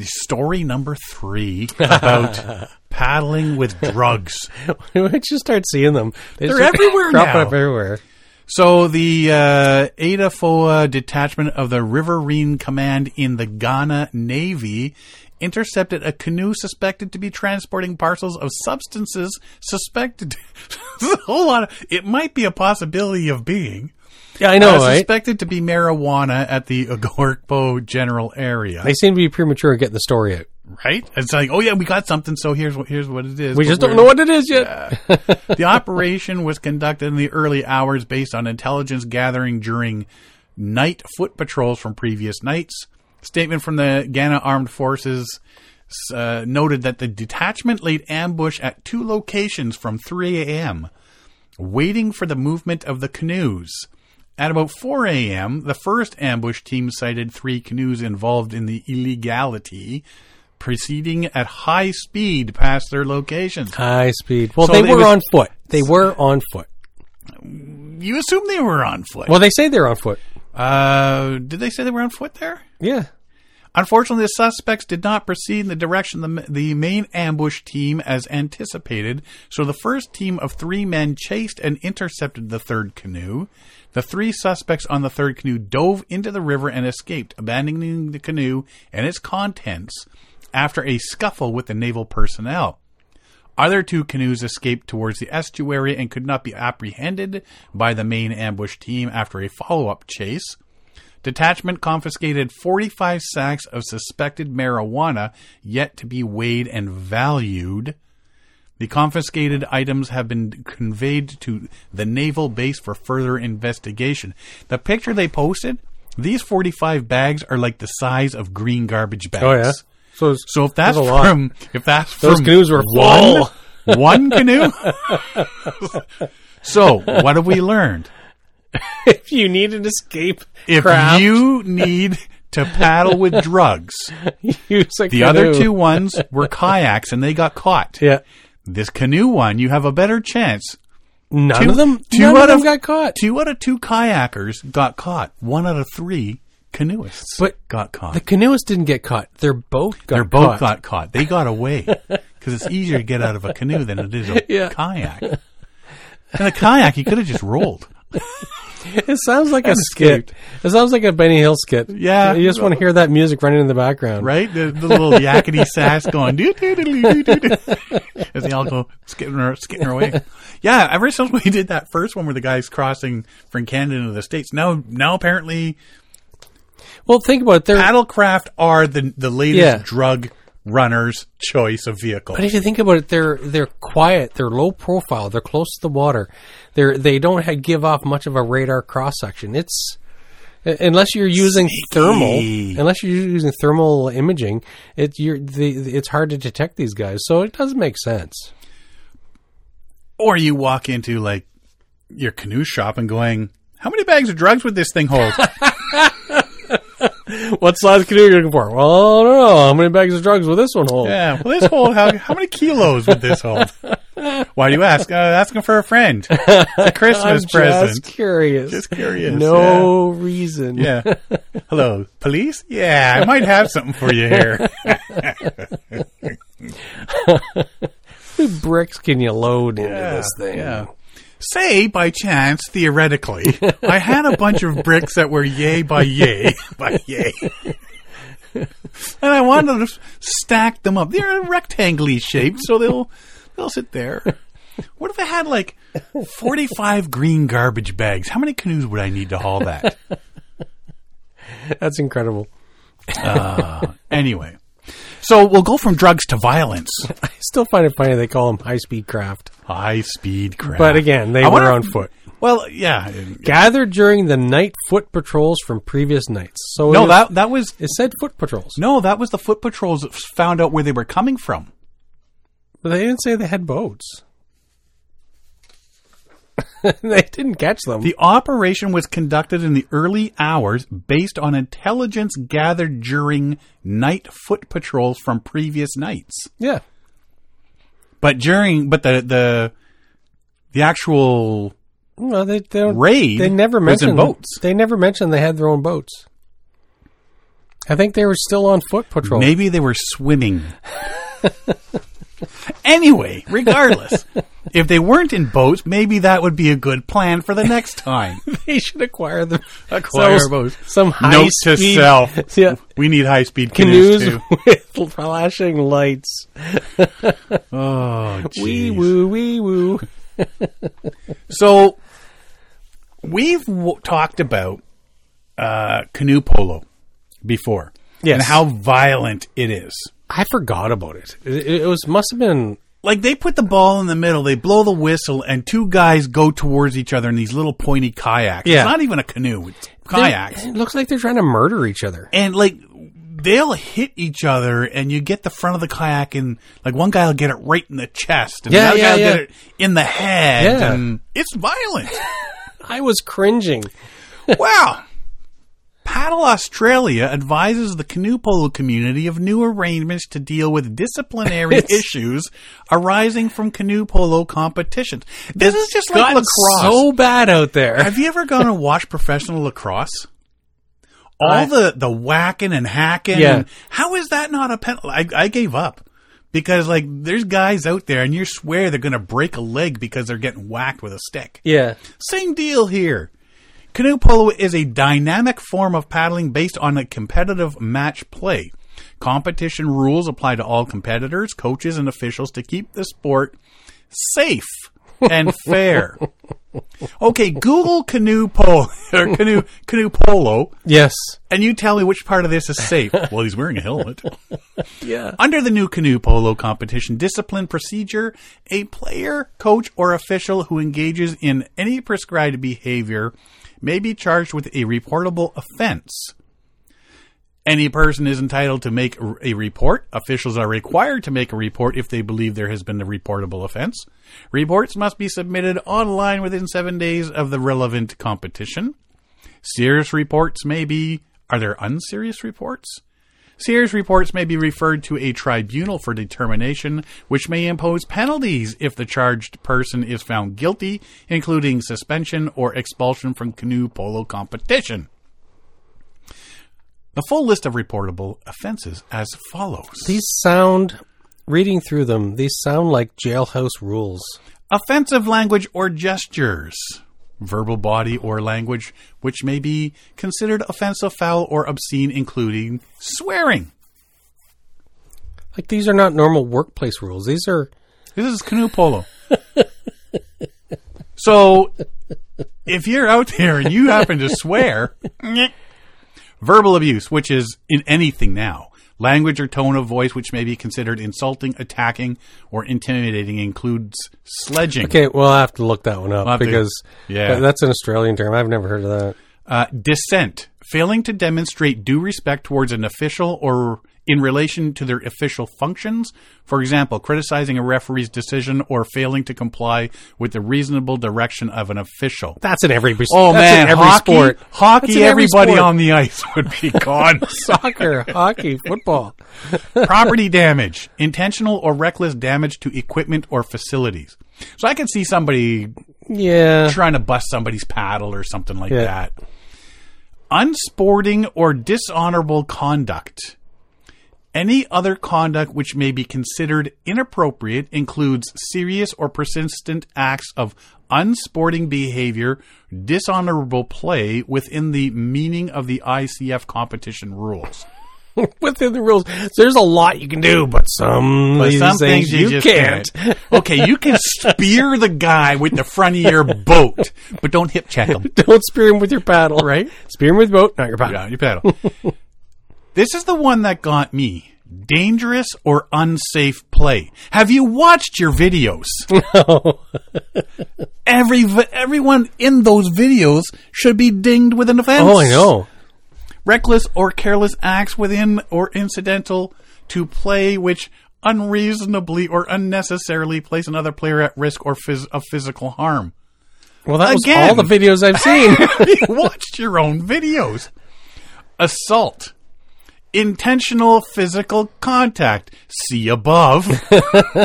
story number three about <laughs> paddling with drugs. <laughs> we should start seeing them. They They're everywhere <laughs> now. up everywhere. So the uh, Ada Foah detachment of the Riverine Command in the Ghana Navy intercepted a canoe suspected to be transporting parcels of substances suspected. A whole lot of. It might be a possibility of being. Yeah, I know, uh, right? Suspected to be marijuana at the Agorkpo general area. They seem to be premature getting the story out. right? It's like, oh yeah, we got something, so here's what here's what it is. We But just don't know what it is yet. the operation was conducted in the early hours based on intelligence gathering during night foot patrols from previous nights. Statement from the Ghana Armed Forces uh, noted that the detachment laid ambush at two locations from 3 a.m., waiting for the movement of the canoes. At about 4 a.m., the first ambush team sighted three canoes involved in the illegality, proceeding at high speed past their locations. High speed. Well, So they were was- on foot. They were on foot. You assume they were on foot. Well, they say they're on foot. Uh, did they say they were on foot there? Yeah. Unfortunately, the suspects did not proceed in the direction the, the main ambush team as anticipated, so the first team of three men chased and intercepted the third canoe. The three suspects on the third canoe dove into the river and escaped, abandoning the canoe and its contents after a scuffle with the naval personnel. Other two canoes escaped towards the estuary and could not be apprehended by the main ambush team after a follow up chase. Detachment confiscated 45 sacks of suspected marijuana yet to be weighed and valued. The confiscated items have been conveyed to the naval base for further investigation. The picture they posted, these 45 bags are like the size of green garbage bags. Oh yeah. So, So if that's That's from if that's Those from canoes were one, full. one canoe. <laughs> <laughs> so what have we learned? <laughs> if you need an escape If craft, you need to paddle with drugs, the canoe. other two ones were kayaks and they got caught. yeah, This canoe one, you have a better chance. none Two- of them, two none out of them got caught. Two out of two kayakers got caught. One out of three canoeists But got caught. The canoeists didn't get caught. Their boat got They both caught. got caught. They got away <laughs> because it's easier to get out of a canoe than it is a Yeah. kayak. In a kayak, you could have just rolled. It sounds like a skit. It sounds like a Benny Hill skit. Yeah. you just want to hear that music running in the background, right? The, the little Yakety Sax going doo doo doo doo as they all go skipping her, skipping her away. Yeah, ever since we did that first one where the guy's crossing from Canada into the states, now now apparently Well, think about it. They're, paddlecraft are the the latest Yeah. drug runner's choice of vehicle. but if you think about it, they're they're quiet. They're low profile. They're close to the water. They're they don't ha- give off much of a radar cross section. It's unless you're using thermal, unless you're using thermal imaging, it you're the, it's hard to detect these guys. So it does make sense. Or you walk into like your canoe shop and going, "How many bags of drugs would this thing hold?" <laughs> What size canoe are you looking for? Well, I don't know. How many bags of drugs will this one hold? Yeah, well, this hold how how many kilos would this hold? <laughs> Why do you ask? Uh, asking for a friend. It's a Christmas <laughs> I'm present. just curious. Just curious, No reason. Yeah. Hello, police. Yeah, I might have something for you here. <laughs> How many bricks can you load into this thing? Yeah. Say by chance, theoretically, I had a bunch of bricks that were yay by yay <laughs> by yay. and I wanted to stack them up. They're a rectangly shaped, so they'll they'll sit there. What if I had like forty five green garbage bags? How many canoes would I need to haul that? That's incredible. Uh, anyway. So we'll go from drugs to violence. <laughs> I still find it funny they call them high speed craft. High speed craft. But again, they I were on foot. Well, yeah. Gathered during the night foot patrols from previous nights. So No, it, that that was it said foot patrols. no, that was the foot patrols that found out where they were coming from. But they didn't say they had boats. <laughs> they didn't catch them. The operation was conducted in the early hours based on intelligence gathered during night foot patrols from previous nights. yeah. But during but the the the actual Well, they, they raid They never mentioned boats. They never mentioned they had their own boats. I think they were still on foot patrol. Maybe they were swimming. <laughs> anyway, regardless, if they weren't in boats, maybe that would be a good plan for the next time. <laughs> they should acquire them. Acquire some, boats. Some high Note to speed self: <laughs> Yeah. we need high speed canoes, canoes too. <laughs> with flashing lights. Oh, Wee woo, wee woo. So we've w- talked about uh, canoe polo before, Yes. and how violent it is. I forgot about it. It, it was must have been. Like they put the ball in the middle, they blow the whistle, and two guys go towards each other in these little pointy kayaks. Yeah. It's not even a canoe; it's kayaks. It looks like they're trying to murder each other. and like they'll hit each other and you get the front of the kayak and like one guy will get it right in the chest and Yeah, the other yeah, guy will yeah. get it in the head Yeah. and it's violent <laughs> I was cringing. wow paddle australia advises the canoe polo community of new arrangements to deal with disciplinary <laughs> issues arising from canoe polo competitions this is just like lacrosse so bad out there. have you ever gone and watched professional lacrosse all I- the the whacking and hacking. Yeah. and how is that not a penalty? I, I gave up because like there's guys out there, and you swear they're going to break a leg because they're getting whacked with a stick. Yeah. Same deal here. Canoe polo is a dynamic form of paddling based on a competitive match play. Competition rules apply to all competitors, coaches, and officials to keep the sport safe and <laughs> fair. Okay, Google canoe polo <laughs> or canoe canoe polo, Yes. and you tell me which part of this is safe. <laughs> well, he's wearing a helmet. Yeah. Under the new canoe polo competition discipline procedure, a player, coach, or official who engages in any prescribed behavior may be charged with a reportable offense. Any person is entitled to make a report. Officials are required to make a report if they believe there has been a reportable offense. Reports must be submitted online within seven days of the relevant competition. Serious reports may be. Are there unserious reports? Serious reports may be referred to a tribunal for determination, which may impose penalties if the charged person is found guilty, including suspension or expulsion from canoe polo competition. The full list of reportable offenses as follows. These sound, reading through them, these sound like jailhouse rules. offensive language or gestures, verbal body or language which may be considered offensive, foul, or obscene, including swearing. Like these are not normal workplace rules. These are This is canoe polo. <laughs> so, if you're out there and you happen to swear, <laughs> verbal abuse, which is in anything now, language or tone of voice which may be considered insulting, attacking, or intimidating, includes sledging. okay. Well, I have to look that one up We'll have to- because yeah. that's an Australian term. I've never heard of that. Uh, dissent, failing to demonstrate due respect towards an official or in relation to their official functions. For example, criticizing a referee's decision or failing to comply with the reasonable direction of an official. That's in every. Oh that's man, in every hockey, sport. Hockey, every everybody sport. on the ice would be <laughs> gone. soccer, hockey, football. <laughs> Property damage, intentional or reckless damage to equipment or facilities. So I can see somebody Yeah. trying to bust somebody's paddle or something like Yeah. that. Unsporting or dishonorable conduct. Any other conduct which may be considered inappropriate includes serious or persistent acts of unsporting behavior, dishonorable play within the meaning of the ICF competition rules. <laughs> Within the rules, there's a lot you can do, but some, But some things, things you, you can't. can't. Okay, you can <laughs> spear the guy with the front of your boat, but don't hip check him. <laughs> Don't spear him with your paddle. Right. Spear him with your boat, not your paddle. Yeah, you paddle. This is the one that got me. Dangerous or unsafe play. Have you watched your videos? <laughs> No. <laughs> Every everyone in those videos should be dinged with an offense. oh, I know. Reckless or careless acts within or incidental to play which unreasonably or unnecessarily place another player at risk or phys- of physical harm. Well, that was all the videos I've seen. <laughs> you watched your own videos. Assault. Intentional physical contact. See above.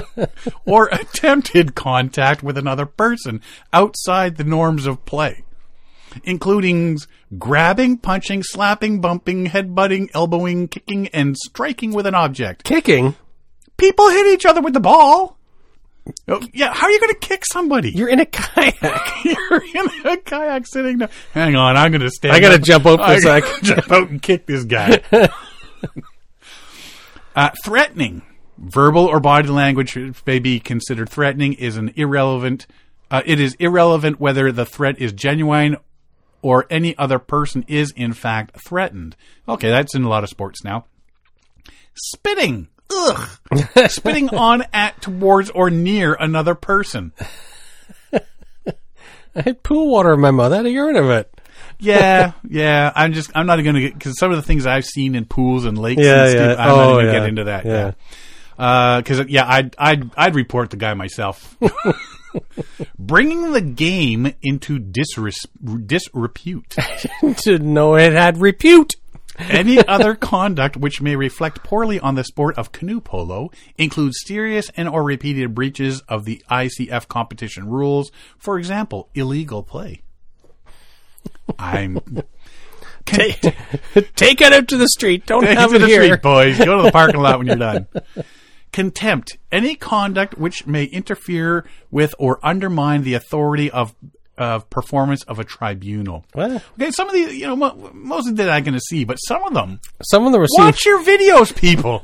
<laughs> or attempted contact with another person outside the norms of play. Including grabbing, punching, slapping, bumping, headbutting, elbowing, kicking, and striking with an object. Kicking. People hit each other with the ball. Oh, yeah, how are you going to kick somebody? You're in a kayak. <laughs> You're in a kayak sitting down. Hang on, I'm going to stand. I gotta up. jump out for a I sec. Jump out and kick this guy. <laughs> <laughs> uh, threatening, verbal or body language may be considered threatening. Is an irrelevant. Uh, it is irrelevant whether the threat is genuine or any other person is in fact threatened. Okay, that's in a lot of sports now. Spitting. Ugh. <laughs> Spitting on, at, towards, or near another person. <laughs> I had pool water in my mouth. I had a urine of it. Yeah, yeah. I'm just. I'm not going to get because some of the things I've seen in pools and lakes. Yeah, and stuff, yeah. I'm not Oh, going to yeah. get into that. Yeah. Yeah. Uh, because yeah, I'd I'd I'd report the guy myself. <laughs> Bringing the game into disres- disrepute. <laughs> to know it had repute. Any other conduct which may reflect poorly on the sport of canoe polo includes serious and or repeated breaches of the ICF competition rules. For example, illegal play. I'm <laughs> take, <laughs> take it out to the street. Don't Take have it it to the here. street, boys. Go to the parking lot when you're done. <laughs> Contempt. Any conduct which may interfere with or undermine the authority of of performance of a tribunal. Well, Okay, some of these, you know, mo- most of them I'm going to see, but some of them. some of them seen. Watch your videos, people.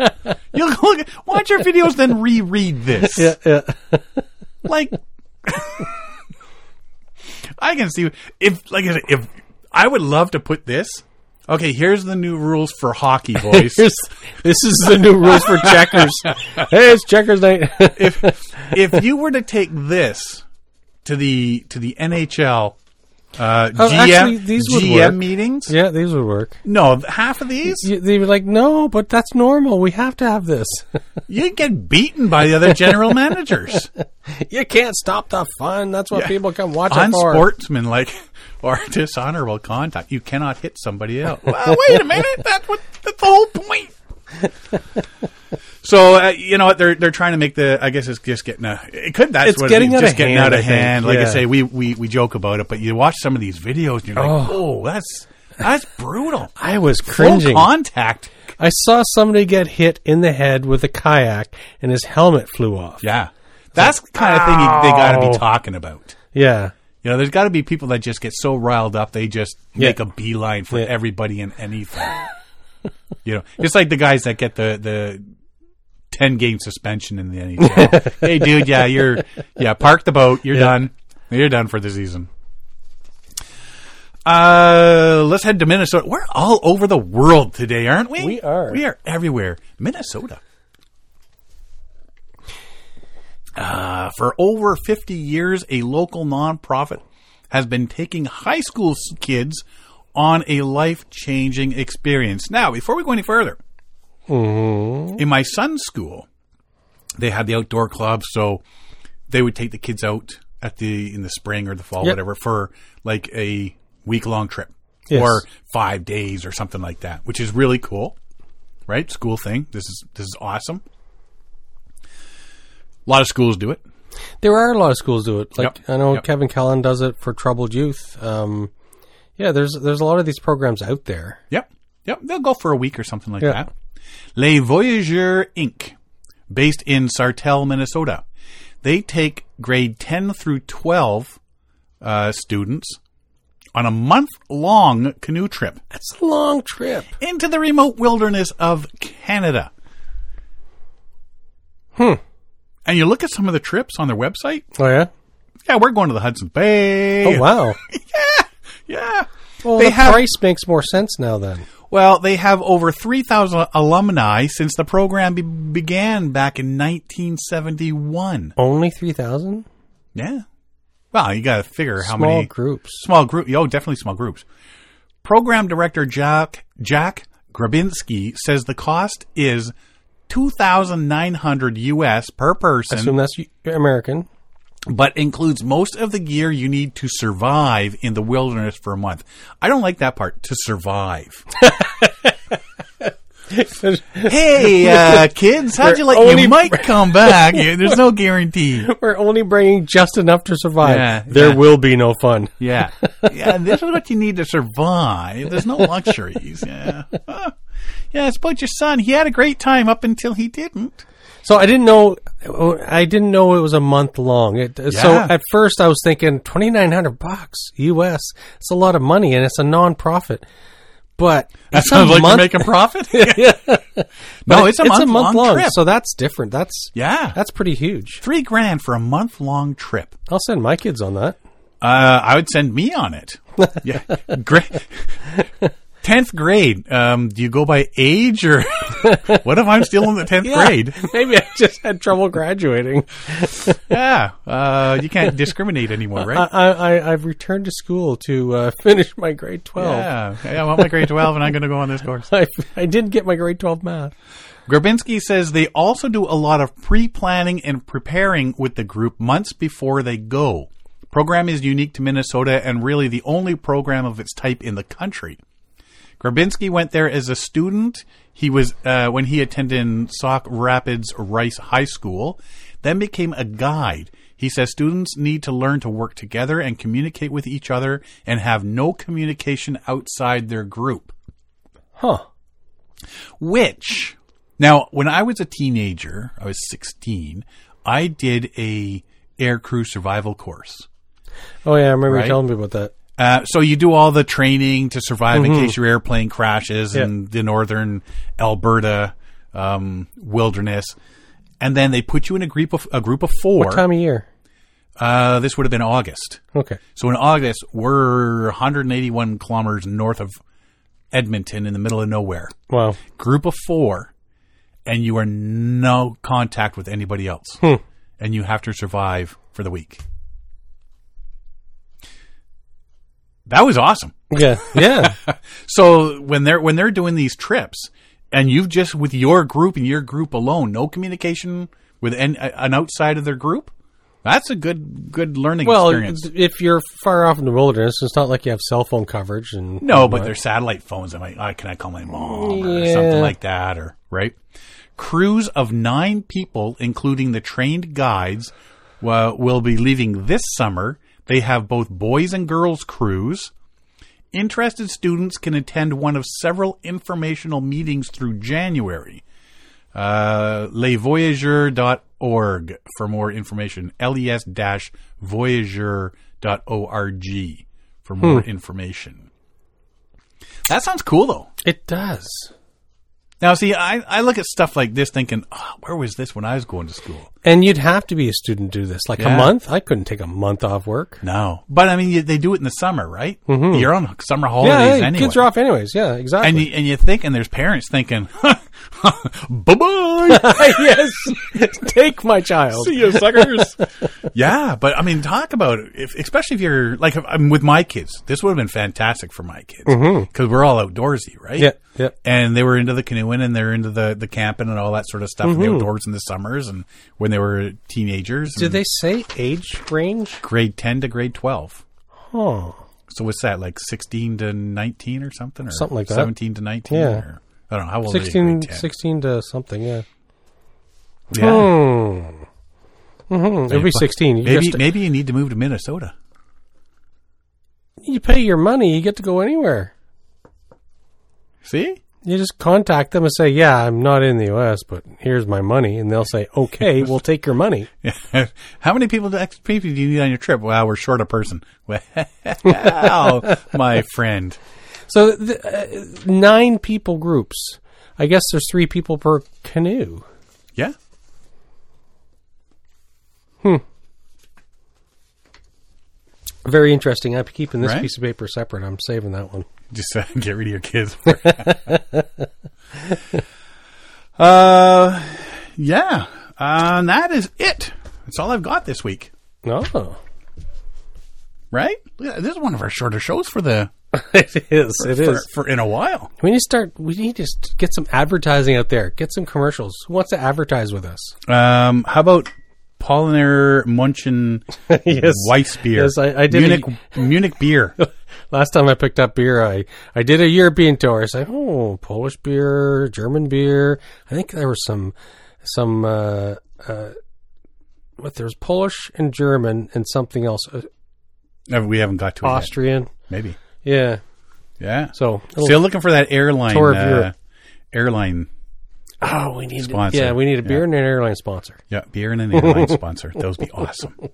you look, watch your videos, then reread this. Yeah, yeah. Like, I can see if, like, if I would love to put this. Okay, here's the new rules for hockey, <laughs> boys. This is the new rules for checkers. <laughs> hey, it's checkers night. if if you were to take this to the to the NHL uh, Oh, GM actually, these would GM work. meetings, yeah, these would work. no, half of these You, they were like, no, but that's normal. We have to have this. <laughs> you get beaten by the other general managers, <laughs> you can't stop the fun. That's what people come watch unsportsmanlike <laughs> or dishonorable contact. You cannot hit somebody else. well, wait a minute, that's what that's the whole point. <laughs> So uh, you know what they're they're trying to make the I guess it's just getting a it could that's It's what getting it, out just of getting hand, out of I think. hand. Like I Yeah. say, we, we we joke about it, but you watch some of these videos and you're like, oh, that's that's brutal. <laughs> I was Full cringing. contact. I saw somebody get hit in the head with a kayak, and his helmet flew off. Yeah, that's the kind of thing you, they got to Ow. be talking about. Yeah. You know, there's got to be people that just get so riled up they just Yeah. make a beeline for Yeah. everybody and anything. <laughs> you know, it's like the guys that get the the ten game suspension in the NHL. <laughs> hey, dude, yeah, you're yeah, park the boat. You're Yeah. done. You're done for the season. Uh, let's head to Minnesota. We're all over the world today, aren't we? We are. We are everywhere. Minnesota. Uh, for over 50 years, a local nonprofit has been taking high school kids on a life changing experience. Now, before we go any further, in my son's school, they had the outdoor club, so they would take the kids out at the in the spring or the fall, Yep. whatever, for like a week long trip Yes. or five days or something like that, which is really cool, right? School thing. This is this is awesome. A lot of schools do it. There are a lot of schools do it. Like Yep. I know Yep. Kevin Callan does it for troubled youth. Um, yeah, there's there's a lot of these programs out there. Yep. Yep. They'll go for a week or something like Yeah. that. Les Voyageurs Inc., based in Sartell, Minnesota. They take grade 10 through 12 uh, students on a month long canoe trip That's a long trip. into the remote wilderness of Canada. Hmm. And you look at some of the trips on their website. Oh yeah. Yeah, we're going to the Hudson Bay. Oh wow. <laughs> Yeah. Well, They the have- price makes more sense now. Then Well, they have over 3,000 alumni since the program be- began back in 1971. only three thousand. Yeah. Well, you got to figure how Small many groups. small group. Oh, definitely small groups. Program director Jack Jack Grabinski says the cost is 2,900 US per person, I Assume that's American. But includes most of the gear you need to survive in the wilderness for a month. I don't like that part. To survive. <laughs> hey, uh, kids, how'd you like? only- You might come back. There's no <laughs> guarantee. We're only bringing just enough to survive. Yeah, there yeah. will be no fun. Yeah. <laughs> Yeah, this is what you need to survive. There's no luxuries. Yeah. Yeah, it's about your son. He had a great time up until he didn't. So I didn't know. I didn't know it was a month long. It, So at first I was thinking twenty nine hundred bucks U.S. It's a lot of money, and it's a non-profit. But That it's a sounds like month- you're making profit. <laughs> No, it's a month, long, trip. So that's different. That's yeah. that's pretty huge. Three grand for a month long trip. I'll send my kids on that. Uh, I would send me on it. <laughs> Yeah. Great. Tenth grade. Um, do you go by age or <laughs> what if I'm still in the tenth grade? <laughs> Maybe I just had trouble graduating. <laughs> Yeah. Uh, you can't discriminate anymore, right? I, I I've returned to school to uh, finish my grade twelve. Yeah. yeah. I want my grade twelve, and I'm going to go on this course. I, I did get my grade twelve math. Grabinski says they also do a lot of pre-planning and preparing with the group months before they go. Program is unique to Minnesota and really the only program of its type in the country. Grabinski went there as a student. He was uh, when he attended Sauk Rapids Rice High School. then became a guide. He says students need to learn to work together and communicate with each other and have no communication outside their group. Huh. Which, now, when I was a teenager, I was 16, I did a air crew survival course. Oh yeah, I remember Right? you telling me about that. Uh, so you do all the training to survive in case your airplane crashes in the northern Alberta um, wilderness, and then they put you in a group of a group of four. What time of year? Uh, this would have been August. Okay. So in August, we're 181 kilometers north of Edmonton, in the middle of nowhere. Wow. Group of four, and you are no contact with anybody else, and you have to survive for the week. That was awesome. Yeah. Yeah. <laughs> So when they're when they're doing these trips, and you've just with your group and your group alone, no communication with an, an outside of their group, that's a good good learning well, experience. if you're far off in the wilderness, it's not like you have cell phone coverage and No, but they're satellite phones. I'm like, oh, can I call my mom or something like that, or right? Crews of nine people, including the trained guides, uh, will be leaving this summer. They have both boys and girls crews. Interested students can attend one of several informational meetings through January. Uh, lesvoyageurs.org for more information. les-voyageur.org for more information. That sounds cool though. it does. Now, see, I, I look at stuff like this thinking, oh, where was this when I was going to school? And you'd have to be a student to do this. Like Yeah. a month? I couldn't take a month off work. No. But I mean, you, they do it in the summer, right? Mm-hmm. You're on summer holidays Yeah, hey, anyway. kids are off anyways. Yeah, exactly. And you, and you think, and there's parents thinking, <laughs> bye bye. <laughs> yes, take my child. See you, suckers. yeah, but I mean, talk about it. If, especially if you're like, if I'm with my kids, this would have been fantastic for my kids mm-hmm. because we're all outdoorsy, right? Yeah, yeah. And they were into the canoeing and they're into the the camping and all that sort of stuff, and the Mm-hmm. outdoors in the summers and when they were teenagers. Did they say age range? grade ten to grade twelve? Oh, So what's that like sixteen to nineteen or something, or Something like that. Seventeen to nineteen, Yeah. or I don't know how old. are they, 16, 16 to something. Yeah. Yeah. Hmm. hmm It'll sixteen. You Maybe just maybe you need to move to Minnesota. you pay your money, you get to go anywhere. See. You just contact them and say, "Yeah, I'm not in the U.S., but here's my money," and they'll say, "Okay, <laughs> we'll take your money." <laughs> How many people, do you need on your trip? Well, we're short a person. <laughs> Well, my friend. So the, uh, nine people groups. I guess there's three people per canoe. Yeah. Hmm. Very interesting. I'm keeping this Right. piece of paper separate. I'm saving that one. Just uh, <laughs> get rid of your kids. <laughs> uh, yeah. Uh, and that is it. That's all I've got this week. Oh, Right? This is one of our shorter shows for the <laughs> it is. It for, is. for in a while. We need to start. We need to get some advertising out there. Get some commercials. Who wants to advertise with us? Um, how about Paulaner Munchen yes. Weiss beer? Yes, I- I did Munich a- Munich beer. Last time I picked up beer, I, I did a European tour. I said, oh, Polish beer, German beer. I think there was some some uh, uh, what there was Polish and German and something else, uh, Uh, we haven't got to. Austrian. Maybe. Yeah. Yeah. So Still looking for that airline. Tour of uh, Europe. airline. oh, we need Sponsor. yeah, we need a beer and an airline sponsor. Yeah, beer and an airline <laughs> sponsor. Those would be awesome. <laughs>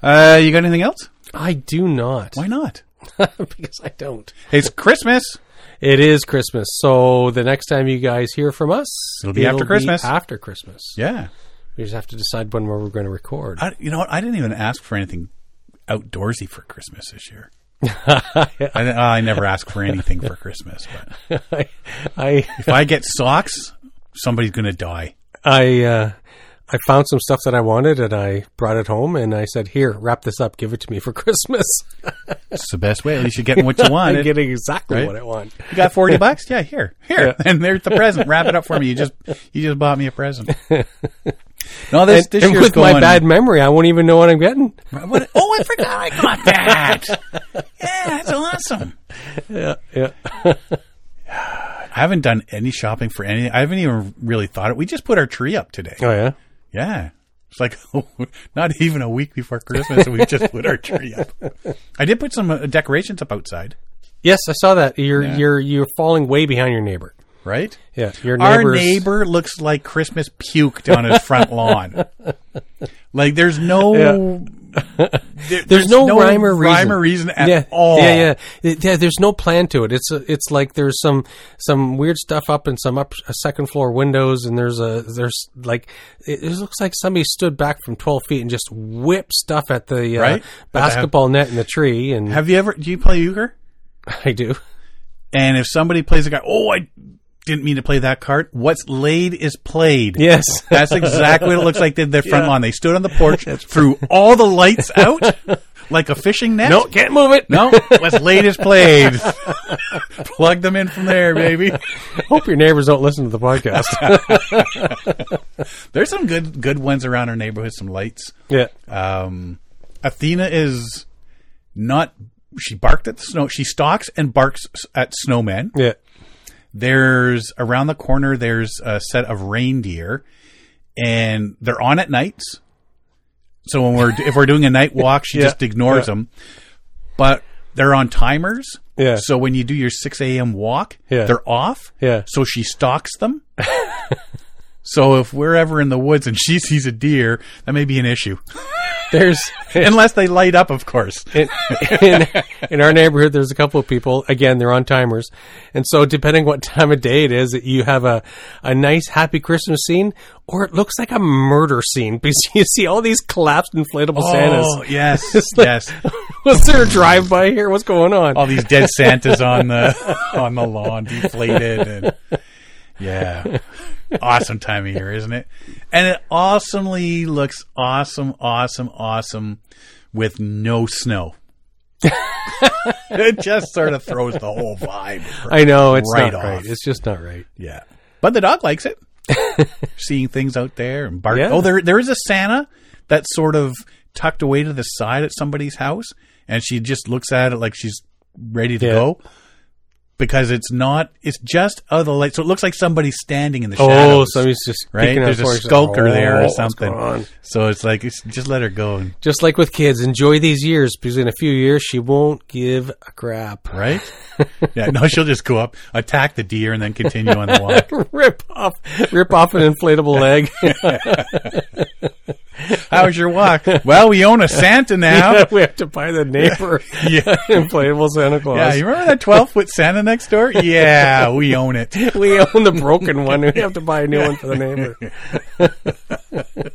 Uh, you got anything else? I do not Why not? <laughs> because I don't. It's Christmas. It is Christmas, so the next time you guys hear from us, It'll be after Christmas. after Christmas, Yeah. we just have to decide when we're going to record. I, you know what? I didn't even ask for anything outdoorsy for Christmas this year. <laughs> I, I never ask for anything for Christmas, but <laughs> I, I, if I get socks, somebody's going to die. I, uh, I found some stuff that I wanted, and I brought it home, and I said, "Here, wrap this up, give it to me for <laughs> Christmas." It's the best way. At least you're getting what you want. <laughs> I'm getting exactly Right? what I want. You got forty <laughs> bucks? Yeah, here, here, Yeah. and there's the present. Wrap it up for me. You just, you just bought me a present. No, this And, this and with going. my bad memory, I won't even know what I'm getting. What- oh, I forgot I got that. yeah, that's awesome. Yeah, yeah. <sighs> I haven't done any shopping for any. I haven't even really thought it. We just put our tree up today. Oh yeah. Yeah. It's like <laughs> not even a week before Christmas, and we just put our tree up. I did put some uh, decorations up outside, Yes, I saw that. You're Yeah. you're you're falling way behind your neighbor. right? Yeah, your Our neighbor looks like Christmas puked on his front lawn. <laughs> Like there's no, <laughs> there- There's, no, rhyme or reason. rhyme or reason at yeah, all. Yeah, yeah, It- yeah. There's no plan to it. It's a, it's like there's some some weird stuff up in some up uh, second floor windows, and there's a there's like it, it looks like somebody stood back from 12 feet and just whipped stuff at the uh, Right? basketball net in the tree. And Have you ever? Do you play euchre? <laughs> I do. And if somebody plays a guy, oh, I didn't mean to play that card. What's laid is played. Yes, <laughs> That's exactly what it looks like. They did their front lawn. They stood on the porch, <laughs> threw all the lights out like a fishing net. no, can't move it. no. What's <laughs> laid is played. Plug them in from there, baby. Hope your neighbors don't listen to the podcast. There's some good good ones around our neighborhood. Some lights. yeah, Um, Athena is not. She barked at the snow. She stalks and barks at snowmen. yeah. There's around the corner. There's a set of reindeer, and they're on at nights. So when we're if we're doing a night walk, she <laughs> Yeah, just ignores yeah. them. But they're on timers. Yeah. So when you do your six a.m. walk, Yeah. they're off. Yeah. So she stalks them. <laughs> so if we're ever in the woods and she sees a deer, that may be an issue. <laughs> There's <laughs> Unless they light up, of course. in, in, in our neighborhood, there's a couple of people. Again, they're on timers, and so depending what time of day it is, you have a a nice happy Christmas scene, or it looks like a murder scene because <laughs> you see all these collapsed inflatable Oh, Santas. yes, like- yes. Was there a drive by here? What's going on? All these dead Santas on the on the lawn, deflated, and yeah, <laughs> awesome time of year, isn't it? And it awesomely looks awesome, awesome, awesome with no snow. <laughs> it just sort of throws the whole vibe. <laughs> I know it's right not off. right. It's just not right. Yeah, but the dog likes it. Seeing things out there and bark. Yeah. Oh, there there is a Santa that's sort of tucked away to the side at somebody's house, and she just looks at it like she's ready to Yeah. go. Because it's not, it's just out of the light, so it looks like somebody's standing in the Oh, shadows. somebody's just right? There's a skulker oh, there Oh, or something. So it's like, it's, just let her go, Just like with kids, enjoy these years because in a few years she won't give a crap. right? <laughs> yeah, no, she'll just go up, attack the deer, and then continue on the walk. <laughs> rip off, rip off an inflatable leg. <laughs> How's your walk? Well, we own a Santa now. we have to buy the neighbor Yeah. inflatable Santa Claus. Yeah, you remember that 12 foot Santa next door? <laughs> Yeah, we own it. <laughs> we own the broken one. We have to buy a new one for the neighbor.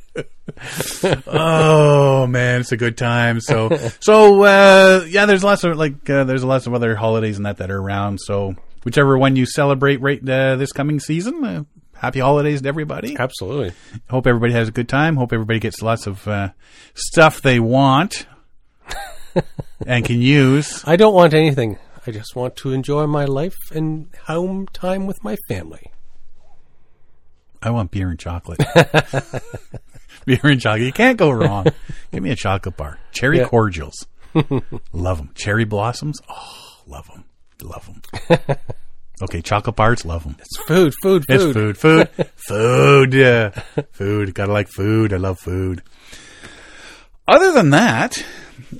<laughs> Oh man, it's a good time. So, so uh, yeah, there's lots of like uh, there's lots of other holidays and that that are around. So, whichever one you celebrate right uh, this coming season, uh, happy holidays to everybody. Absolutely. Hope everybody has a good time. Hope everybody gets lots of uh, stuff they want and can use. I don't want anything. I just want to enjoy my life and home time with my family. I want beer and chocolate. <laughs> beer and chocolate. You can't go wrong. Give me a chocolate bar. Cherry Yeah. cordials. love them. Cherry blossoms. Oh, love them. Love them. Okay, chocolate bars. Love them. It's food, food, food. It's food. Food. food. Yeah. Food. Gotta like food. I love food. Other than that,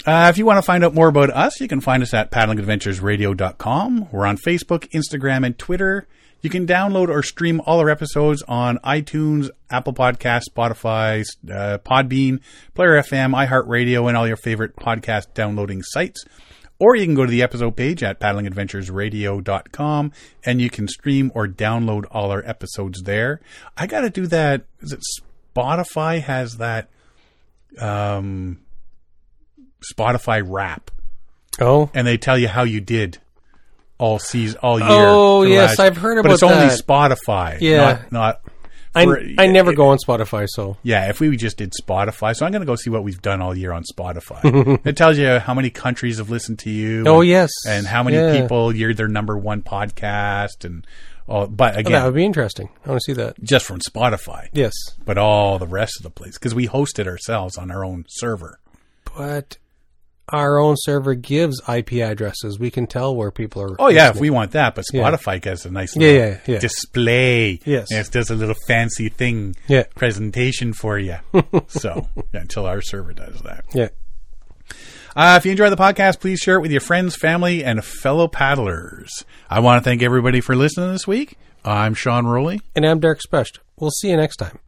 uh, if you want to find out more about us, you can find us at paddlingadventuresradio.com. We're on Facebook, Instagram, and Twitter. You can download or stream all our episodes on iTunes, Apple Podcasts, Spotify, uh, Podbean, Player FM, iHeartRadio, and all your favorite podcast downloading sites. Or you can go to the episode page at paddlingadventuresradio.com and you can stream or download all our episodes there. I got to do that. Is it Spotify has that um, Spotify wrap Oh, and they tell you how you did all season, all year. Oh, yes, I've heard about. But it's about only that. Spotify. Yeah. Not, not I, for- I never go on Spotify, so yeah, if we just did Spotify, so I'm going to go see what we've done all year on Spotify. <laughs> it tells you how many countries have listened to you. Oh, and- yes. and how many Yeah. people you're their number one podcast, and all. But Oh, again, that would be interesting. I want to see that. just from Spotify, Yes, but all the rest of the place because we host it ourselves on our own server. but our own server gives IP addresses. We can tell where people are. Oh yeah, if we want that, but Yeah. Spotify gets a nice Yeah, yeah, yeah. display. Yes. and it does a little fancy thing Yeah. presentation for you. <laughs> so yeah, until our server does that. yeah. Uh, if you enjoy the podcast, please share it with your friends, family, and fellow paddlers. I want to thank everybody for listening this week. I'm Sean Rowley. And I'm Derek Specht. We'll see you next time.